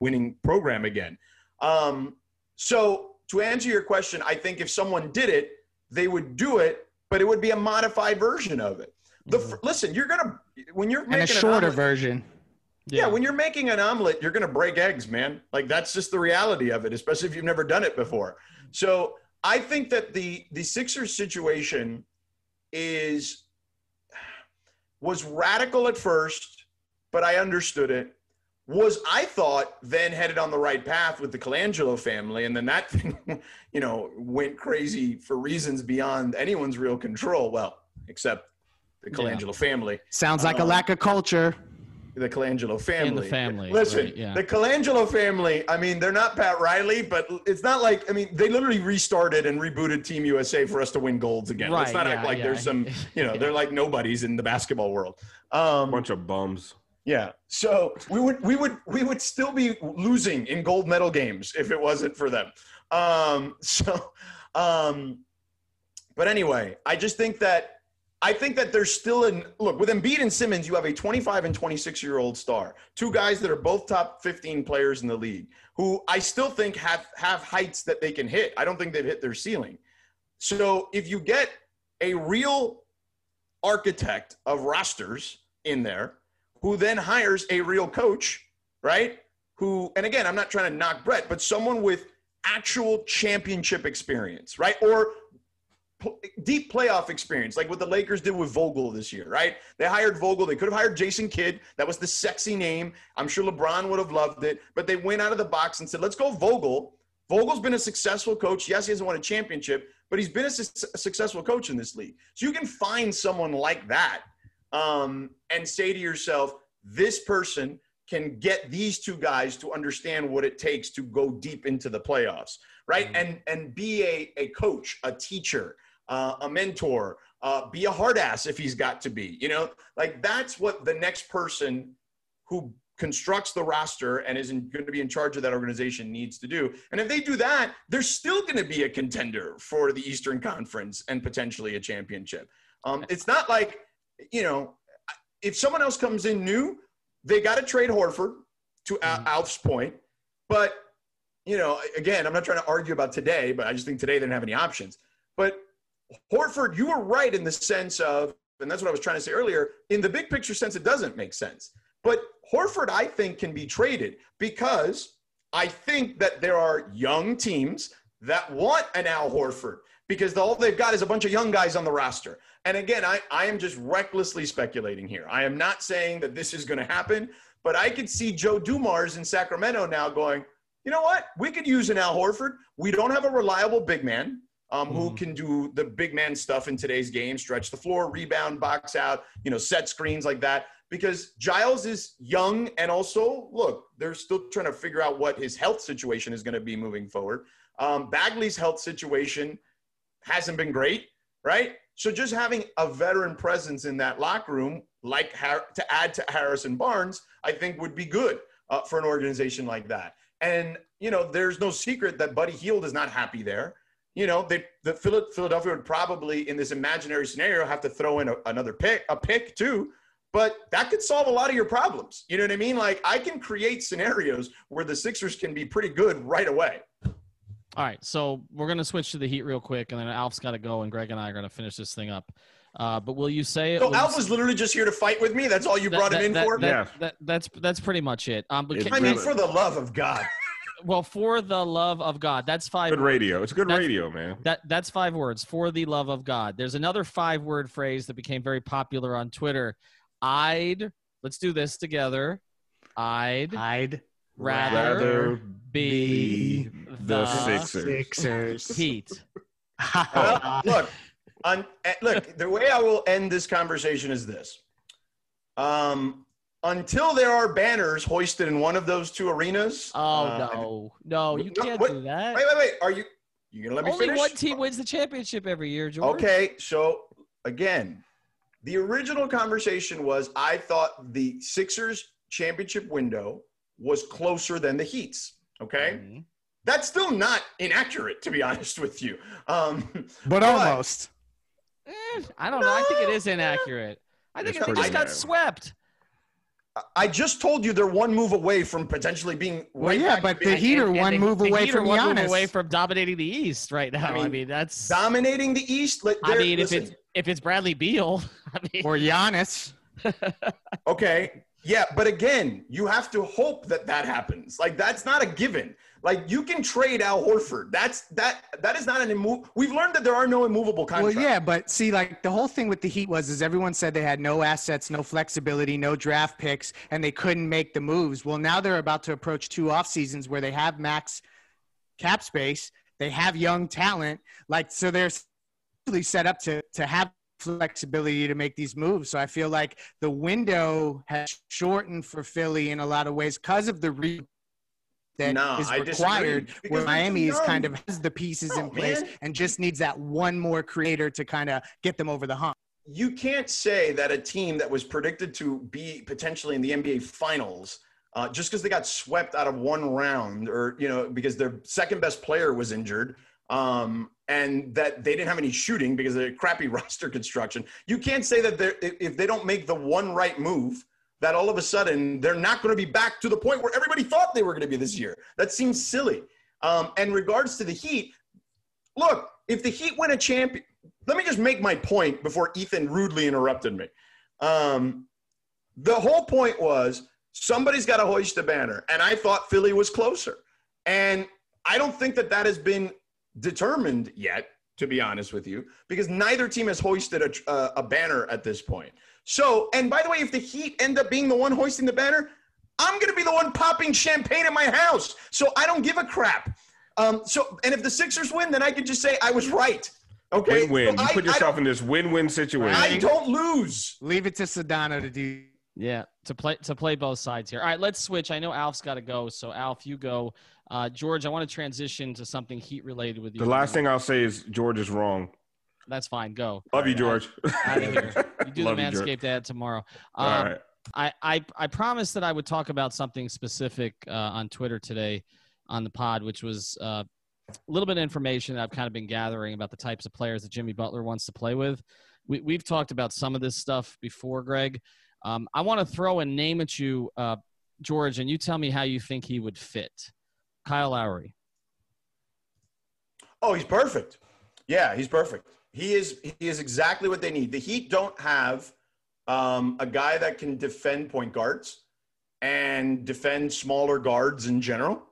Winning program again. Um, so to answer your question, I think if someone did it, they would do it, but it would be a modified version of it. The fr- listen, you're gonna when you're and a making shorter omelet- version. Yeah. when you're making an omelet, you're gonna break eggs, man. Like that's just the reality of it, especially if you've never done it before. So I think that the the Sixers situation is was radical at first, but I understood it. Was I thought then headed on the right path with the Colangelo family, and then that thing, you know, went crazy for reasons beyond anyone's real control. Well, except the Colangelo yeah. family. Sounds like um, a lack of culture. The Colangelo family. In the family. Listen, right, yeah. the Colangelo family. I mean, they're not Pat Riley, but it's not like I mean, they literally restarted and rebooted Team USA for us to win golds again. Right, Let's not yeah, act like yeah. there's some, you know, they're like nobodies in the basketball world. Um, Bunch of bums. Yeah. So we would we would we would still be losing in gold medal games if it wasn't for them. Um, so um, but anyway, I just think that I think that there's still an look with Embiid and Simmons, you have a 25 and 26 year old star, two guys that are both top 15 players in the league, who I still think have have heights that they can hit. I don't think they've hit their ceiling. So if you get a real architect of rosters in there who then hires a real coach, right? Who, and again, I'm not trying to knock Brett, but someone with actual championship experience, right? Or deep playoff experience, like what the Lakers did with Vogel this year, right? They hired Vogel. They could have hired Jason Kidd. That was the sexy name. I'm sure LeBron would have loved it, but they went out of the box and said, let's go Vogel. Vogel's been a successful coach. Yes, he hasn't won a championship, but he's been a, su- a successful coach in this league. So you can find someone like that um, and say to yourself, this person can get these two guys to understand what it takes to go deep into the playoffs, right? Mm-hmm. And and be a, a coach, a teacher, uh, a mentor, uh, be a hard ass if he's got to be, you know, like that's what the next person who constructs the roster and is going to be in charge of that organization needs to do. And if they do that, they're still going to be a contender for the Eastern Conference and potentially a championship. Um, it's not like, you know, if someone else comes in new, they got to trade Horford to mm-hmm. Alf's point. But, you know, again, I'm not trying to argue about today, but I just think today they didn't have any options. But Horford, you were right in the sense of, and that's what I was trying to say earlier, in the big picture sense, it doesn't make sense. But Horford, I think, can be traded because I think that there are young teams that want an Al Horford because all they've got is a bunch of young guys on the roster. And again, I, I am just recklessly speculating here. I am not saying that this is going to happen, but I could see Joe Dumars in Sacramento now going, you know what? We could use an Al Horford. We don't have a reliable big man um, who can do the big man stuff in today's game, stretch the floor, rebound, box out, you know, set screens like that. Because Giles is young and also, look, they're still trying to figure out what his health situation is going to be moving forward. Um, Bagley's health situation hasn't been great, right? So just having a veteran presence in that locker room, like to add to Harrison Barnes, I think would be good uh, for an organization like that. And you know, there's no secret that Buddy Hield is not happy there. You know, they, the Philadelphia would probably, in this imaginary scenario, have to throw in a, another pick, a pick too. But that could solve a lot of your problems. You know what I mean? Like I can create scenarios where the Sixers can be pretty good right away. All right, so we're gonna switch to the Heat real quick, and then Alf's got to go, and Greg and I are gonna finish this thing up. Uh, but will you say it? So Alf was literally just here to fight with me. That's all you brought that, him in that, for. That, yeah. That, that's that's pretty much it. Um, but I mean, for the love of God. well, for the love of God, that's five. Good radio. It's good that's, radio, man. That that's five words. For the love of God. There's another five-word phrase that became very popular on Twitter. I'd. Let's do this together. I'd. I'd rather, rather be the, Sixers. Sixers. Heat. well, look, on, eh, look. The way I will end this conversation is this: um, until there are banners hoisted in one of those two arenas. Oh uh, no, no, you can't what, do that. Wait, wait, wait. Are you? You gonna let me Only finish? one team wins the championship every year, George. Okay, so again, the original conversation was I thought the Sixers championship window was closer than the Heat's. Okay. Mm-hmm. That's still not inaccurate, to be honest with you. Um, but, but almost. Eh, I don't no. know. I think it is inaccurate. I think they just got swept. I just told you they're one move away from potentially being. Well, right yeah, but the Heat are one move away from one Giannis. move away from dominating the East right now. I mean, I mean that's dominating the East. I mean, listen. if it's if it's Bradley Beal, I mean, or Giannis. okay, Yeah, but again, you have to hope that that happens. Like that's not a given. Like you can trade Al Horford. That's that that is not an immove. We've learned that there are no immovable contracts. Well, yeah, but see, like the whole thing with the Heat was, is everyone said they had no assets, no flexibility, no draft picks, and they couldn't make the moves. Well, now they're about to approach two off seasons where they have max cap space, they have young talent, like so they're really set up to to have flexibility to make these moves. So I feel like the window has shortened for Philly in a lot of ways because of the re that No, is required where Miami is kind of has the pieces No, in place man. and just needs that one more creator to kind of get them over the hump. you can't say that a team that was predicted to be potentially in the NBA Finals, uh, just because they got swept out of one round, or you know, because their second best player was injured, um, and that they didn't have any shooting because of crappy roster construction. You can't say that if they don't make the one right move, that all of a sudden they're not going to be back to the point where everybody thought they were going to be this year. That seems silly. Um, and regards to the Heat, look, if the Heat win a champion, let me just make my point before Ethan rudely interrupted me. Um, the whole point was somebody's got to hoist the banner, and I thought Philly was closer. And I don't think that that has been determined yet, to be honest with you, because neither team has hoisted a, a, a banner at this point. So, and by the way, if the Heat end up being the one hoisting the banner, I'm going to be the one popping champagne in my house. So I don't give a crap. Um, so, and if the Sixers win, then I can just say I was right. Okay. Win-win. So You I- put yourself don't- in this win-win situation. I don't lose. Leave it to Sedano to do. Yeah, to play to play both sides here. All right, let's switch. I know Alf's got to go, so Alf, you go. Uh, George, I want to transition to something heat related with you. The last thing I'll say is George is wrong. That's fine. Go. Love you, George. Out of here. You do Love the Manscaped ad tomorrow. All Um, right. I, I I promised that I would talk about something specific uh, on Twitter today on the pod, which was uh, a little bit of information that I've kind of been gathering about the types of players that Jimmy Butler wants to play with. We, we've talked about some of this stuff before, Greg. Um, I want to throw a name at you, uh, George, and you tell me how you think he would fit. Kyle Lowry. Oh, he's perfect. Yeah, he's perfect. He is he is exactly what they need. The Heat don't have um, a guy that can defend point guards and defend smaller guards in general.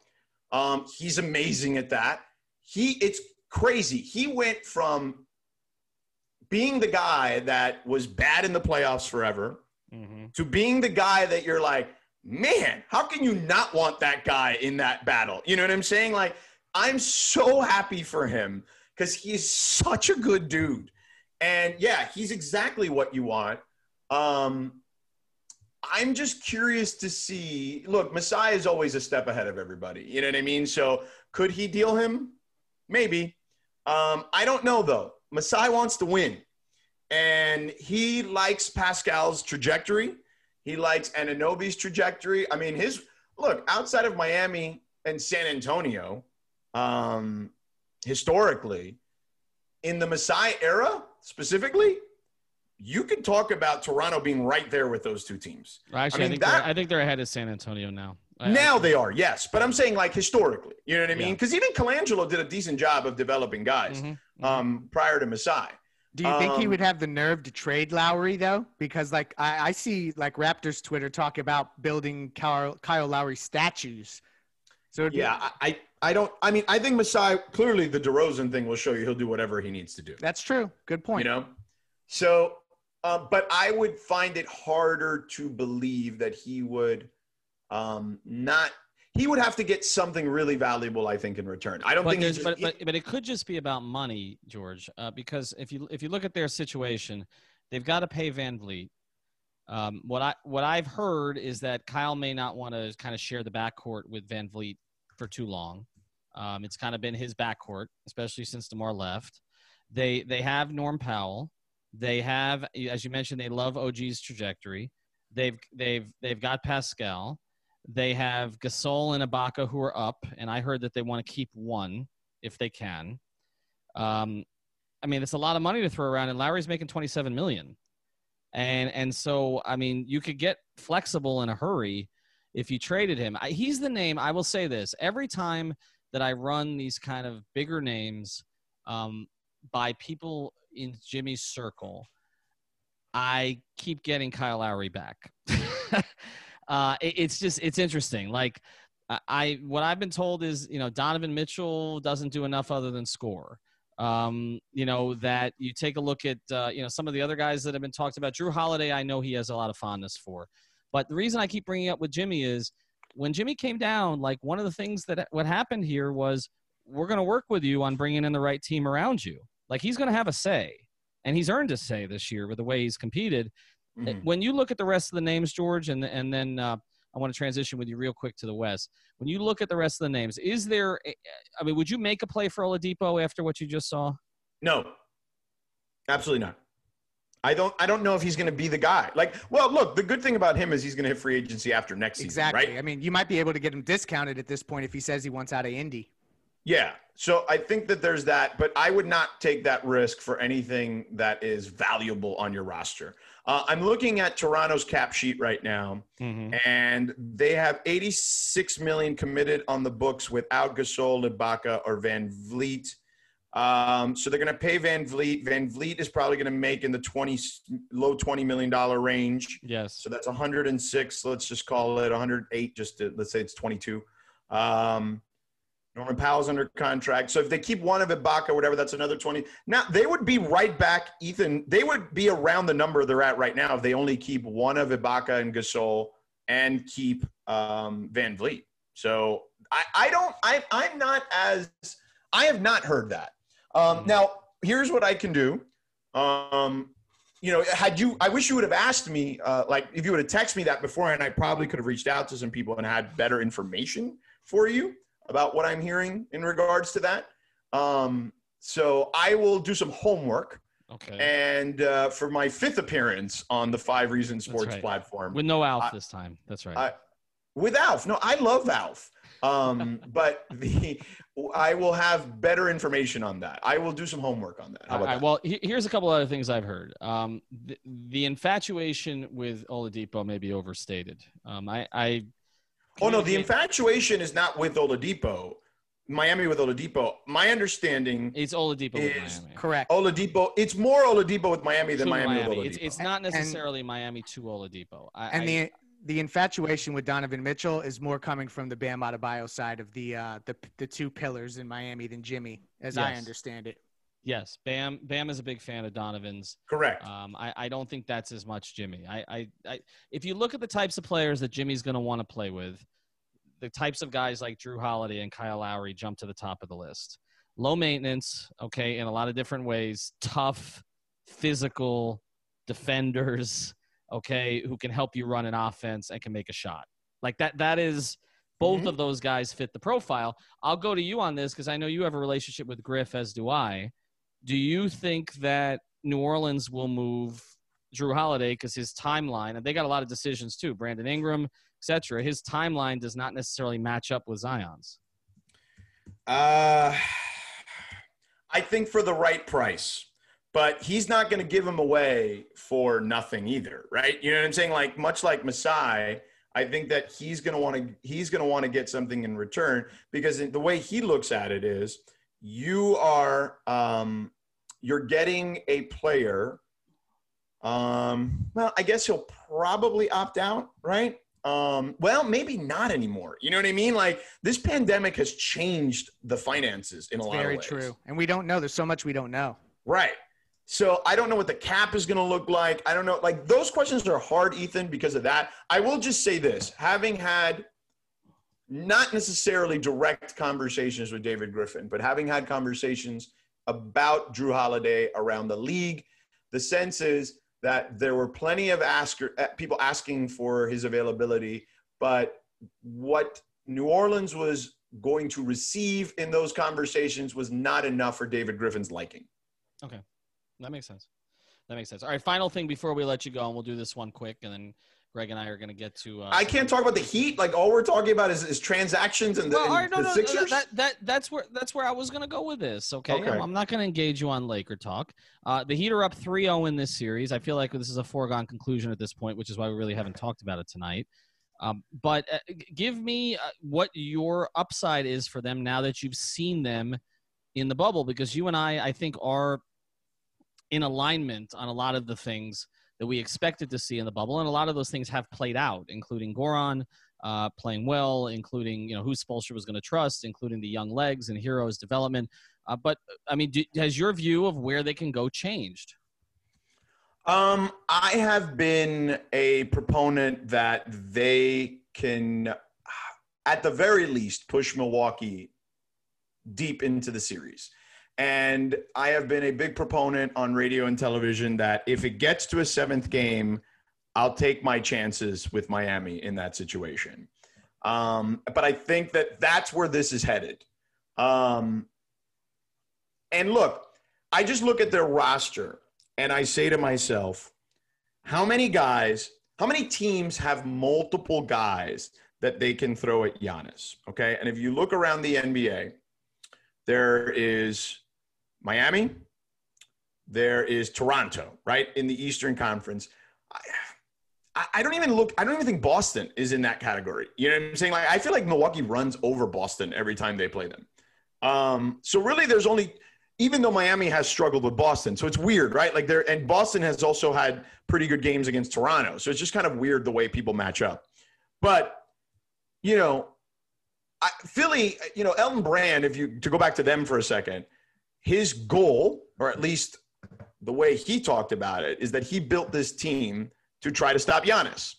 Um, he's amazing at that. He it's crazy. He went from being the guy that was bad in the playoffs forever to being the guy that you're like, man, how can you not want that guy in that battle? You know what I'm saying? Like, I'm so happy for him because he's such a good dude. And yeah, he's exactly what you want. Um, I'm just curious to see. Look, Masai is always a step ahead of everybody. You know what I mean? So could he deal him? Maybe. Um, I don't know though. Masai wants to win, and he likes Pascal's trajectory. He likes Anunoby's trajectory. I mean, his look outside of Miami and San Antonio, um, historically, in the Masai era specifically, you could talk about Toronto being right there with those two teams. Actually, I, mean, think that- I think they're ahead of San Antonio now. I- Now they are, yes. But I'm saying like historically, you know what I mean? Yeah. Because even Colangelo did a decent job of developing guys Mhm. um, prior to Masai. Do you think he Um, would have the nerve to trade Lowry though? Because like I, I see like Raptors Twitter talk about building Kyle, Kyle Lowry statues. So be- Yeah, I, I I don't. I mean, I think Masai clearly the DeRozan thing will show you he'll do whatever he needs to do. that's true. Good point. You know, so uh, but I would find it harder to believe that he would um, not. He would have to get something really valuable, I think, in return. I don't but, think. just- but, but but it could just be about money, George, uh, because if you if you look at their situation, they've got to pay VanVleet. Um, what I what I've heard is that Kyle may not want to kind of share the backcourt with VanVleet for too long. Um, it's kind of been his backcourt, especially since DeMar left. They they have Norm Powell. They have, as you mentioned, they love OG's trajectory. They've they've they've got Pascal. They have Gasol and Ibaka who are up, and I heard that they want to keep one if they can. Um, I mean, it's a lot of money to throw around, and Lowry's making twenty-seven million, and and so I mean, you could get flexible in a hurry if you traded him. I, he's the name. I will say this: every time that I run these kind of bigger names um, by people in Jimmy's circle, I keep getting Kyle Lowry back. uh, it, it's just it's interesting. Like I, what I've been told is you know Donovan Mitchell doesn't do enough other than score. Um, you know that you take a look at uh, you know some of the other guys that have been talked about. Jrue Holiday, I know he has a lot of fondness for, but the reason I keep bringing up with Jimmy is when Jimmy came down. Like one of the things that what happened here was we're going to work with you on bringing in the right team around you. Like he's going to have a say, and he's earned a say this year with the way he's competed. Mhm. When you look at the rest of the names, George, and and then uh, I want to transition with you real quick to the West. When you look at the rest of the names, is there? I mean, would you make a play for Oladipo after what you just saw? No, absolutely not. I don't. I don't know if he's going to be the guy. Like, well, look. The good thing about him is he's going to hit free agency after next season, Exactly. right? I mean, you might be able to get him discounted at this point if he says he wants out of Indy. Yeah. So I think that there's that, but I would not take that risk for anything that is valuable on your roster. Uh, I'm looking at Toronto's cap sheet right now, and they have 86 million committed on the books without Gasol, Ibaka, or Van Vliet. Um, so they're going to pay VanVleet. Van Vliet is probably going to make in the 20 low 20 million dollar range. Yes. So that's 106. Let's just call it 108. Just to, let's say it's 22. Um, Norman Powell's under contract. So if they keep one of Ibaka, whatever, that's another 20. Now they would be right back, Ethan. They would be around the number they're at right now if they only keep one of Ibaka and Gasol and keep um, VanVleet. So I, I don't. I, I'm not as. I have not heard that. Um, now here's what I can do. Um, you know, had you, I wish you would have asked me, uh, like, if you would have texted me that beforehand, I probably could have reached out to some people and had better information for you about what I'm hearing in regards to that. Um, so I will do some homework. Okay. And uh, for my fifth appearance on the Five Reasons Sports right. platform, With no Alf I- this time. That's right. I, with Alf. No, I love Alf. Um, but the I will have better information on that. I will do some homework on that. How about right, that? well, here's a couple other things I've heard. Um, the, the infatuation with Oladipo may be overstated. Um, I, I Oh no, the infatuation is not with Oladipo. Miami with Oladipo. My understanding It's Oladipo with is Miami. Correct. Oladipo. It's more Oladipo with Miami than Miami, Miami. with It's, Oladipo. it's not And- necessarily Miami to Oladipo. I, and I- the the infatuation with Donovan Mitchell is more coming from the Bam Adebayo side of the uh, the the two pillars in Miami than Jimmy, as I understand it. Yes, Bam. Bam is a big fan of Donovan's. Correct. Um, I, I don't think that's as much Jimmy. I, I, I if you look at the types of players that Jimmy's going to want to play with, the types of guys like Jrue Holiday and Kyle Lowry jump to the top of the list. Low maintenance, okay, in a lot of different ways. Tough, physical defenders, okay, who can help you run an offense and can make a shot. Like that. That is both Mhm. of those guys fit the profile. I'll go to you on this because I know you have a relationship with Griff, as do I. Do you think that New Orleans will move Jrue Holiday because his timeline, and they got a lot of decisions too, Brandon Ingram, etc. His timeline does not necessarily match up with Zion's. Uh, I think for the right price, but he's not going to give him away for nothing either, right? You know what I'm saying? Like much like Masai, I think that he's going to want to he's going to want to get something in return because the way he looks at it is, you are um, you're getting a player. Um, well, I guess he'll probably opt out, right? Um, well, maybe not anymore. You know what I mean? Like this pandemic has changed the finances in a lot of ways. Very true, and we don't know. There's so much we don't know. Right. So I don't know what the cap is going to look like. I don't know. Like those questions are hard, Ethan, because of that. I will just say this: having had not necessarily direct conversations with David Griffin, but having had conversations about Jrue Holiday around the league, the sense is that there were plenty of asker, uh, people asking for his availability, but what New Orleans was going to receive in those conversations was not enough for David Griffin's liking. Okay, that makes sense. That makes sense. All right, final thing before we let you go, and we'll do this one quick, and then Greg and I are going to get to. Uh, I can't talk about the Heat. Like all we're talking about is, is transactions and the, Well, right, no, the no, no, Sixers. that, that that's where that's where I was going to go with this. Okay, Okay. I'm, I'm not going to engage you on Laker talk. Uh, the Heat are up 3-0 in this series. I feel like this is a foregone conclusion at this point, which is why we really haven't talked about it tonight. Um, but uh, give me uh, what your upside is for them now that you've seen them in the bubble, because you and I, I think, are in alignment on a lot of the things that we expected to see in the bubble, and a lot of those things have played out, including Goran uh, playing well, including you know who Spoelstra was going to trust, including the young legs and Herro's development. Uh, but I mean, do, has your view of where they can go changed? Um, I have been a proponent that they can, at the very least, push Milwaukee deep into the series. And I have been a big proponent on radio and television that if it gets to a seventh game, I'll take my chances with Miami in that situation. Um, but I think that that's where this is headed. Um, and look, I just look at their roster and I say to myself, how many guys, how many teams have multiple guys that they can throw at Giannis? Okay. And if you look around the NBA, there is Miami, there is Toronto, right? In the Eastern Conference. I, I don't even look, I don't even think Boston is in that category. You know what I'm saying? Like, I feel like Milwaukee runs over Boston every time they play them. Um, so really, there's only even though Miami has struggled with Boston. So it's weird, right? Like there, and Boston has also had pretty good games against Toronto. So it's just kind of weird the way people match up. But, you know, I, Philly, you know, Elton Brand, if you, to go back to them for a second, his goal, or at least the way he talked about it, is that he built this team to try to stop Giannis.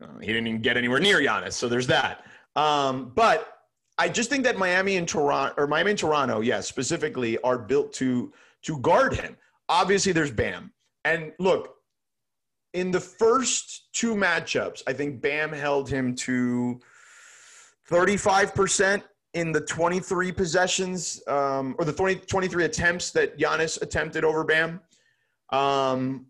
Uh, he didn't even get anywhere near Giannis. So there's that. Um, but I just think that Miami and Toronto, or Miami and Toronto, yes, yeah, specifically, are built to to guard him. Obviously, there's Bam, and look, in the first two matchups, I think Bam held him to 35% in the 23 possessions um, or the 20, 23 attempts that Giannis attempted over Bam. Um,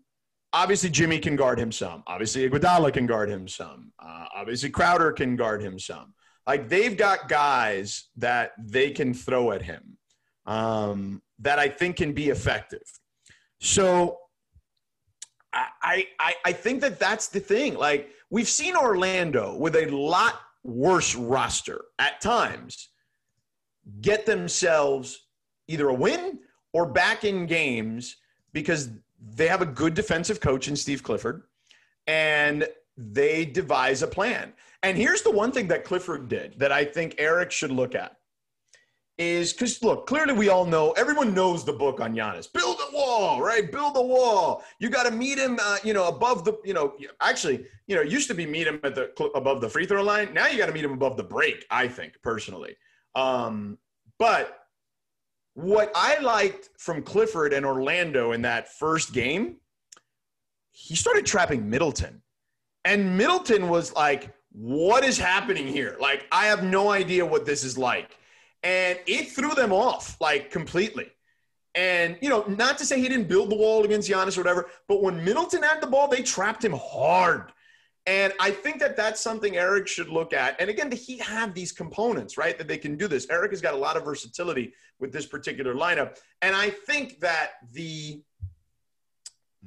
obviously, Jimmy can guard him some. Obviously, Iguodala can guard him some. Uh, obviously, Crowder can guard him some. Like they've got guys that they can throw at him um, that I think can be effective. So I, I, I think that that's the thing. Like we've seen Orlando with a lot worse roster at times get themselves either a win or back in games because they have a good defensive coach in Steve Clifford and they devise a plan. And here's the one thing that Clifford did that I think Erik should look at is because look, clearly we all know everyone knows the book on Giannis. Build a wall, right? Build a wall. You got to meet him, uh, you know, above the, you know, actually, you know, used to be meet him at the above the free throw line. Now you got to meet him above the break. I think personally, um, but what I liked from Clifford and Orlando in that first game, he started trapping Middleton. And Middleton was like, what is happening here? Like, I have no idea what this is like. And it threw them off, like, completely. And, you know, not to say he didn't build the wall against Giannis or whatever, but when Middleton had the ball, they trapped him hard. And I think that that's something Erik should look at. And again, the Heat have these components, right, that they can do this. Erik has got a lot of versatility with this particular lineup. And I think that the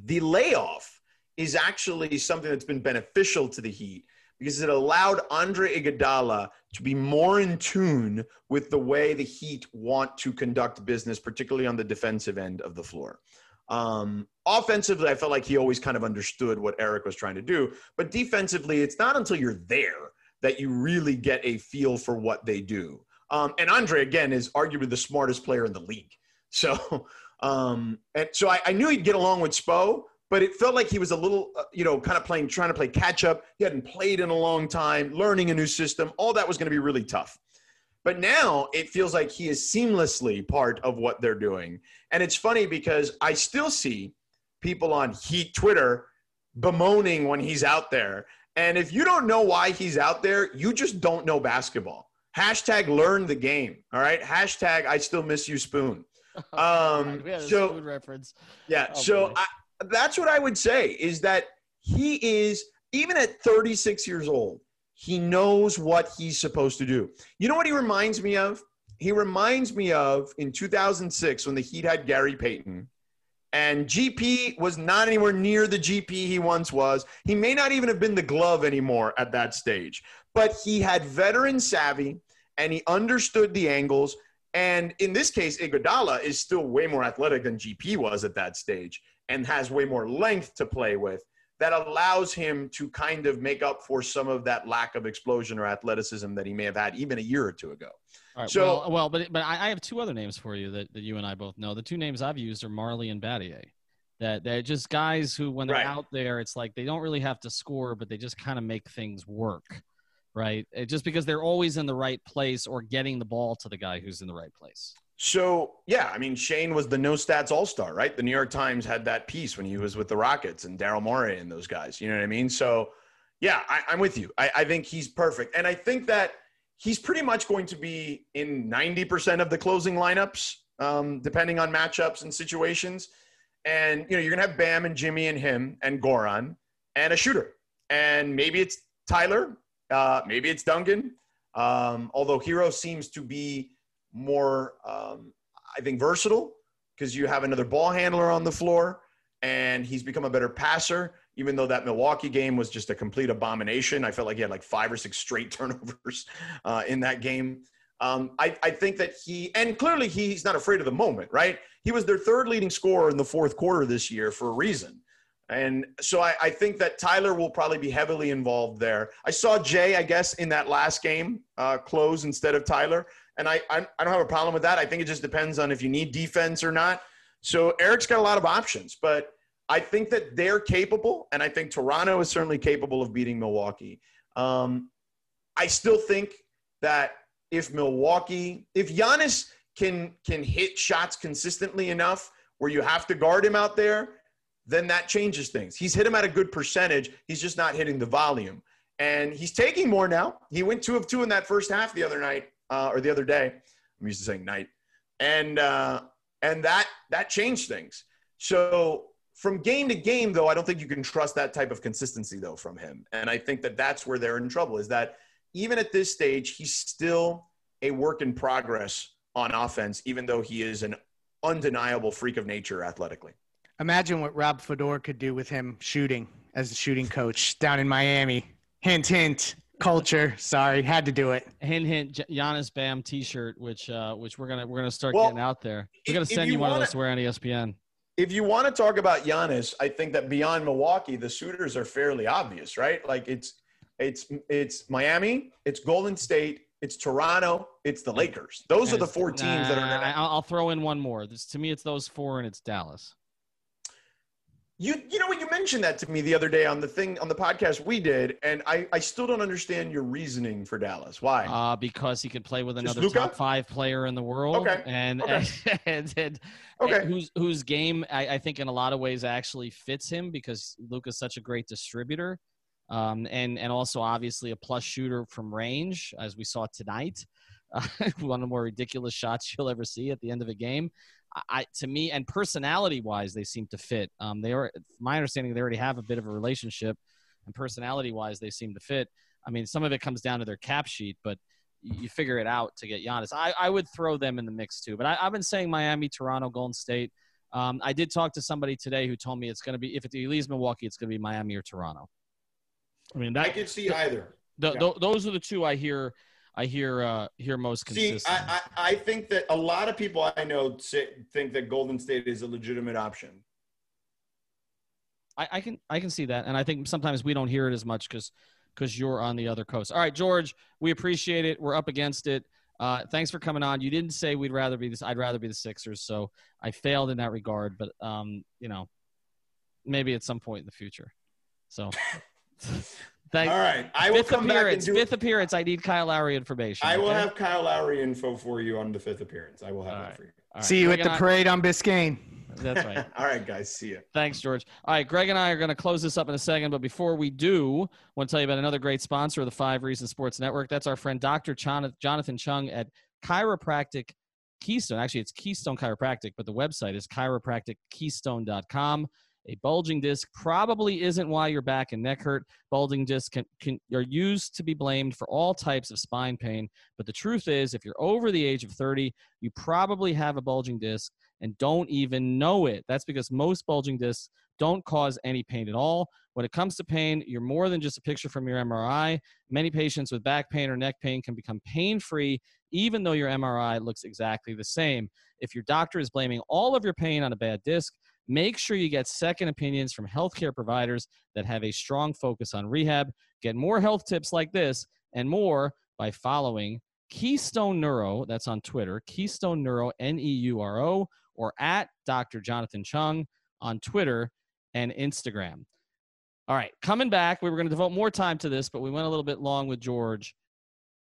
the layoff is actually something that's been beneficial to the Heat because it allowed Andre Iguodala to be more in tune with the way the Heat want to conduct business, particularly on the defensive end of the floor. Um, offensively, I felt like he always kind of understood what Erik was trying to do, but defensively, it's not until you're there that you really get a feel for what they do. Um, and Andre, again, is arguably the smartest player in the league. So, um, and so I, I knew he'd get along with Spo, but it felt like he was a little, uh, you know, kind of playing, trying to play catch up. He hadn't played in a long time, learning a new system. All that was going to be really tough. But now it feels like he is seamlessly part of what they're doing. And it's funny because I still see people on Heat Twitter bemoaning when he's out there. And if you don't know why he's out there, you just don't know basketball. Hashtag learn the game. All right. Hashtag I still miss you, Spoon. Um, so, reference. Yeah. Oh, so I, that's what I would say is that he is even at 36 years old, he knows what he's supposed to do. You know what he reminds me of? He reminds me of in 2006 when the Heat had Gary Payton and GP was not anywhere near the GP he once was. He may not even have been the glove anymore at that stage, but he had veteran savvy and he understood the angles And in this case, Iguodala is still way more athletic than GP was at that stage and has way more length to play with that allows him to kind of make up for some of that lack of explosion or athleticism that he may have had even a year or two ago. All right, So- well, well, but but I, I have two other names for you that, that you and I both know. The two names I've used are Marley and Battier. That they're just guys who, when they're Right. out there, it's like they don't really have to score, but they just kind of make things work, right? It- just because they're always in the right place or getting the ball to the guy who's in the right place. So yeah, I mean Shane was the no stats all star, right? The New York Times had that piece when he was with the Rockets and Daryl Morey and those guys. You know what I mean? So yeah, I, I'm with you. I, I think he's perfect, and I think that he's pretty much going to be in 90% of the closing lineups, um, depending on matchups and situations. And you know you're gonna have Bam and Jimmy and him and Goran and a shooter, and maybe it's Tyler, uh, maybe it's Duncan. Um, although Herro seems to be more, um, I think, versatile because you have another ball handler on the floor and he's become a better passer, even though that Milwaukee game was just a complete abomination. I felt like he had like five or six straight turnovers uh, in that game. Um, I, I think that he, and clearly he's not afraid of the moment, right? He was their third leading scorer in the fourth quarter this year for a reason. And so I, I think that Tyler will probably be heavily involved there. I saw Jay, I guess, in that last game uh, close instead of Tyler. And I, I, I don't have a problem with that. I think it just depends on if you need defense or not. So Erik's got a lot of options, but I think that they're capable. And I think Toronto is certainly capable of beating Milwaukee. Um, I still think that if Milwaukee, if Giannis can can hit shots consistently enough where you have to guard him out there, then that changes things. He's hit him at a good percentage. He's just not hitting the volume. And he's taking more now. He went two of two in that first half the other night, uh, or the other day. I'm used to saying night. And uh, and that that changed things. So from game to game, though, I don't think you can trust that type of consistency, though, from him. And I think that that's where they're in trouble. Is that even at this stage, he's still a work in progress on offense, even though he is an undeniable freak of nature athletically. Imagine what Rob Fodor could do with him shooting as a shooting coach down in Miami. Hint, hint. Culture. Sorry, had to do it. Hint, hint. J- Giannis Bam T-shirt, which uh, which we're gonna we're gonna start Well, getting out there. We're gonna send you you one of wanna- those to wear on ESPN. if you want to talk about Giannis, I think that beyond Milwaukee, the suitors are fairly obvious, right? Like it's it's it's Miami, it's Golden State, it's Toronto, it's the Lakers. Those are the four teams that are going to. I'll, I'll throw in one more. This, to me, it's those four, and it's Dallas. You you know what you mentioned that to me the other day on the thing on the podcast we did, and I I still don't understand your reasoning for Dallas. Why? Uh, because he could play with another top five player in the world, Okay. and Okay. and, and, Okay. and whose whose game I, I think in a lot of ways actually fits him because Luka's such a great distributor, um, and and also obviously a plus shooter from range as we saw tonight, uh, one of the more ridiculous shots you'll ever see at the end of a game. I, I to me and personality wise they seem to fit. Um, they are, my understanding, they already have a bit of a relationship, and personality wise they seem to fit. I mean, some of it comes down to their cap sheet, but you you figure it out to get Giannis. I, I would throw them in the mix too, but I, I've been saying Miami, Toronto, Golden State. Um, I did talk to somebody today who told me it's going to be if it leaves Milwaukee, it's going to be Miami or Toronto. I mean, I that, could see either. th- yeah. th- those are the two I hear. I hear uh, hear most See, consistent. I, I I think that a lot of people I know say, think that Golden State is a legitimate option. I, I can I can see that, and I think sometimes we don't hear it as much because because you're on the other coast. All right, George, we appreciate it. We're up against it. Uh, thanks for coming on. You didn't say we'd rather be this. I'd rather be the Sixers, so I failed in that regard. But um, you know, maybe at some point in the future. So, thank. All right, I will Fifth come back and appearance. do. Fifth appearance. I need Kyle Lowry information. I will okay? have Kyle Lowry info for you on the fifth appearance. I will have All that right. for you. All right, See you Greg at the and I- parade on Biscayne. That's right. All right, guys. See you. Thanks, George. All right, Greg and I are going to close this up in a second, but before we do, I want to tell you about another great sponsor of the Five Reasons Sports Network. That's our friend Dr. Jonathan Chung at Chiropractic Keystone. Actually, it's Keystone Chiropractic, but the website is chiropractickeystone.com. A bulging disc probably isn't why your back and neck hurt. Bulging discs can, can, are used to be blamed for all types of spine pain, but the truth is, if you're over the age of 30, you probably have a bulging disc and don't even know it. That's because most bulging discs don't cause any pain at all. When it comes to pain, you're more than just a picture from your MRI. Many patients with back pain or neck pain can become pain free, even though your MRI looks exactly the same. If your doctor is blaming all of your pain on a bad disc, make sure you get second opinions from healthcare providers that have a strong focus on rehab. Get more health tips like this and more by following Keystone Neuro, that's on Twitter, Keystone Neuro, N E U R O, or at Dr. Jonathan Chung on Twitter and Instagram. All right, coming back, we were going to devote more time to this, but we went a little bit long with George.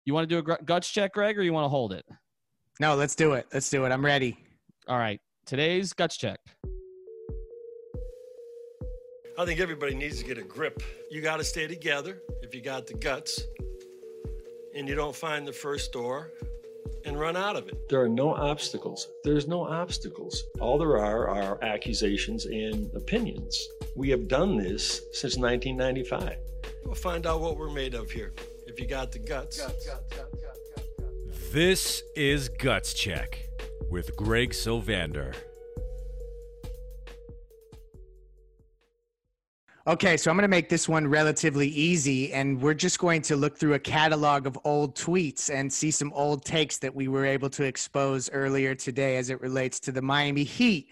You want to do a gr- guts check, Greg, or you want to hold it? No, let's do it. Let's do it. I'm ready. All right, today's guts check. I think everybody needs to get a grip. You got to stay together if you got the guts and you don't find the first door and run out of it. There are no obstacles. There's no obstacles. All there are are accusations and opinions. We have done this since 1995. We'll find out what we're made of here if you got the guts. This is Guts Check with Greg Sylvander. Okay, so I'm going to make this one relatively easy, and we're just going to look through a catalog of old tweets and see some old takes that we were able to expose earlier today as it relates to the Miami Heat.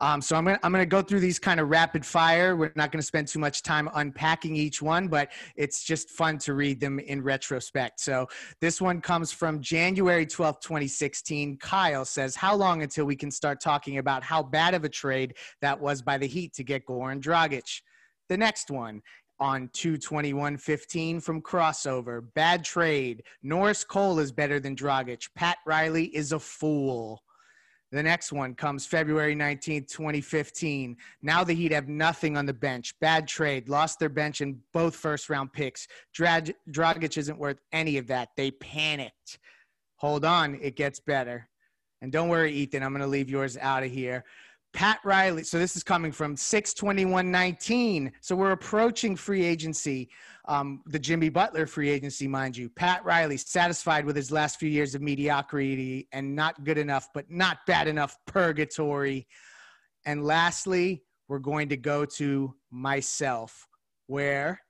Um, so I'm going to I'm going to go through these kind of rapid fire. We're not going to spend too much time unpacking each one, but it's just fun to read them in retrospect. So this one comes from January 12th, 2016. Kyle says, "How long until we can start talking about how bad of a trade that was by the Heat to get Goran Dragic?" The next one on 221.15 from Crossover. Bad trade. Norris Cole is better than Dragic. Pat Riley is a fool. The next one comes February 19th, 2015. Now the Heat have nothing on the bench. Bad trade. Lost their bench and both first round picks. Drag- Dragic isn't worth any of that. They panicked. Hold on. It gets better. And don't worry, Ethan. I'm going to leave yours out of here. Pat Riley. So this is coming from 62119. So we're approaching free agency, um, the Jimmy Butler free agency, mind you. Pat Riley, satisfied with his last few years of mediocrity and not good enough, but not bad enough purgatory. And lastly, we're going to go to myself, where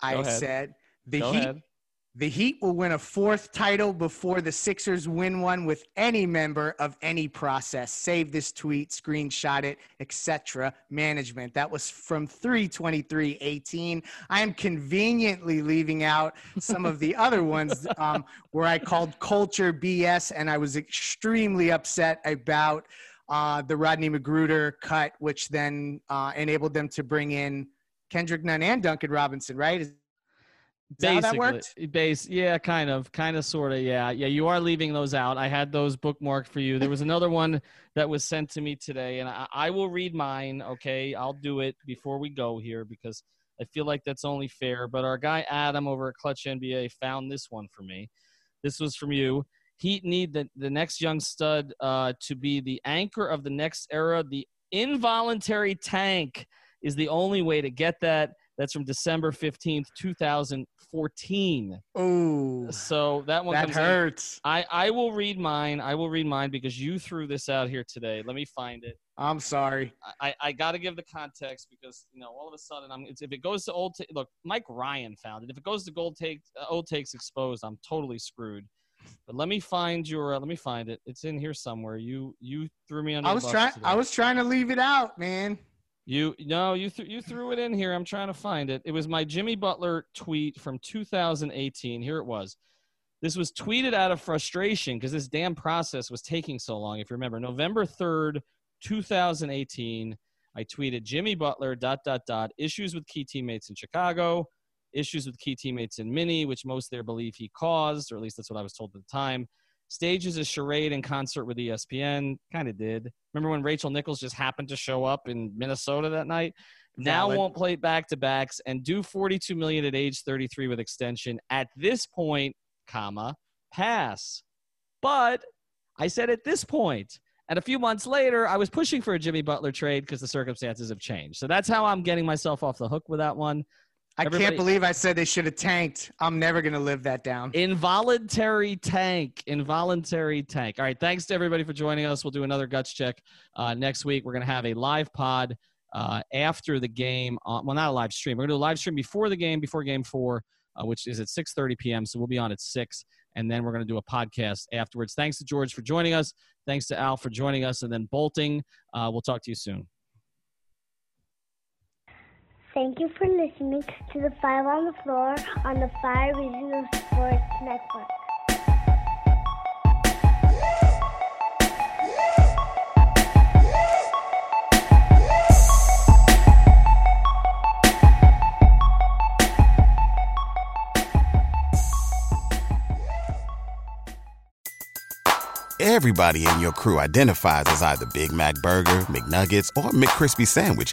I ahead. said the Go Heat ahead. The Heat will win a fourth title before the Sixers win one with any member of any process. Save this tweet, screenshot it, etc. Management. That was from 32318. I am conveniently leaving out some of the other ones um, where I called culture BS and I was extremely upset about uh, the Rodney McGruder cut, which then uh, enabled them to bring in Kendrick Nunn and Duncan Robinson, right? Is, is that how that worked? Base, yeah, kind of, kind of, sort of, yeah, yeah. You are leaving those out. I had those bookmarked for you. There was another one that was sent to me today, and I, I will read mine. Okay, I'll do it before we go here because I feel like that's only fair. But our guy Adam over at Clutch NBA found this one for me. This was from you. Heat need the, the next young stud uh, to be the anchor of the next era. The involuntary tank is the only way to get that. That's from December 15th, 2014. Oh, So that one that comes in. hurts. I, I will read mine. I will read mine because you threw this out here today. Let me find it. I'm sorry. I, I got to give the context because you know all of a sudden I'm it's, if it goes to old ta- look Mike Ryan found it if it goes to gold take uh, old takes exposed I'm totally screwed. But let me find your uh, let me find it. It's in here somewhere. You you threw me under. I the was trying. I was trying to leave it out, man. You no, you th- you threw it in here. I'm trying to find it. It was my Jimmy Butler tweet from 2018. Here it was. This was tweeted out of frustration because this damn process was taking so long. If you remember, November 3rd, 2018, I tweeted Jimmy Butler dot dot dot issues with key teammates in Chicago, issues with key teammates in Mini, which most there believe he caused, or at least that's what I was told at the time. Stages a charade in concert with ESPN. Kind of did. Remember when Rachel Nichols just happened to show up in Minnesota that night? Now Valid. won't play back to backs and do 42 million at age 33 with extension. At this point, comma, pass. But I said at this point, and a few months later, I was pushing for a Jimmy Butler trade because the circumstances have changed. So that's how I'm getting myself off the hook with that one. I Everybody- can't believe I said they should have tanked. I'm never gonna live that down. Involuntary tank. Involuntary tank. All right. Thanks to everybody for joining us. We'll do another guts check uh, next week. We're going to have a live pod uh, after the game. Uh, well, not a live stream. We're going to do a live stream before the game, before game four, uh, which is at 6.30 p.m. So we'll be on at 6. And then we're going to do a podcast afterwards. Thanks to George for joining us. Thanks to Al for joining us. And then bolting. Uh, we'll talk to you soon. Thank you for listening to the Five on the Floor on the Five Reasons Sports Network. Everybody in your crew identifies as either Big Mac Burger, McNuggets, or McCrispy Sandwich.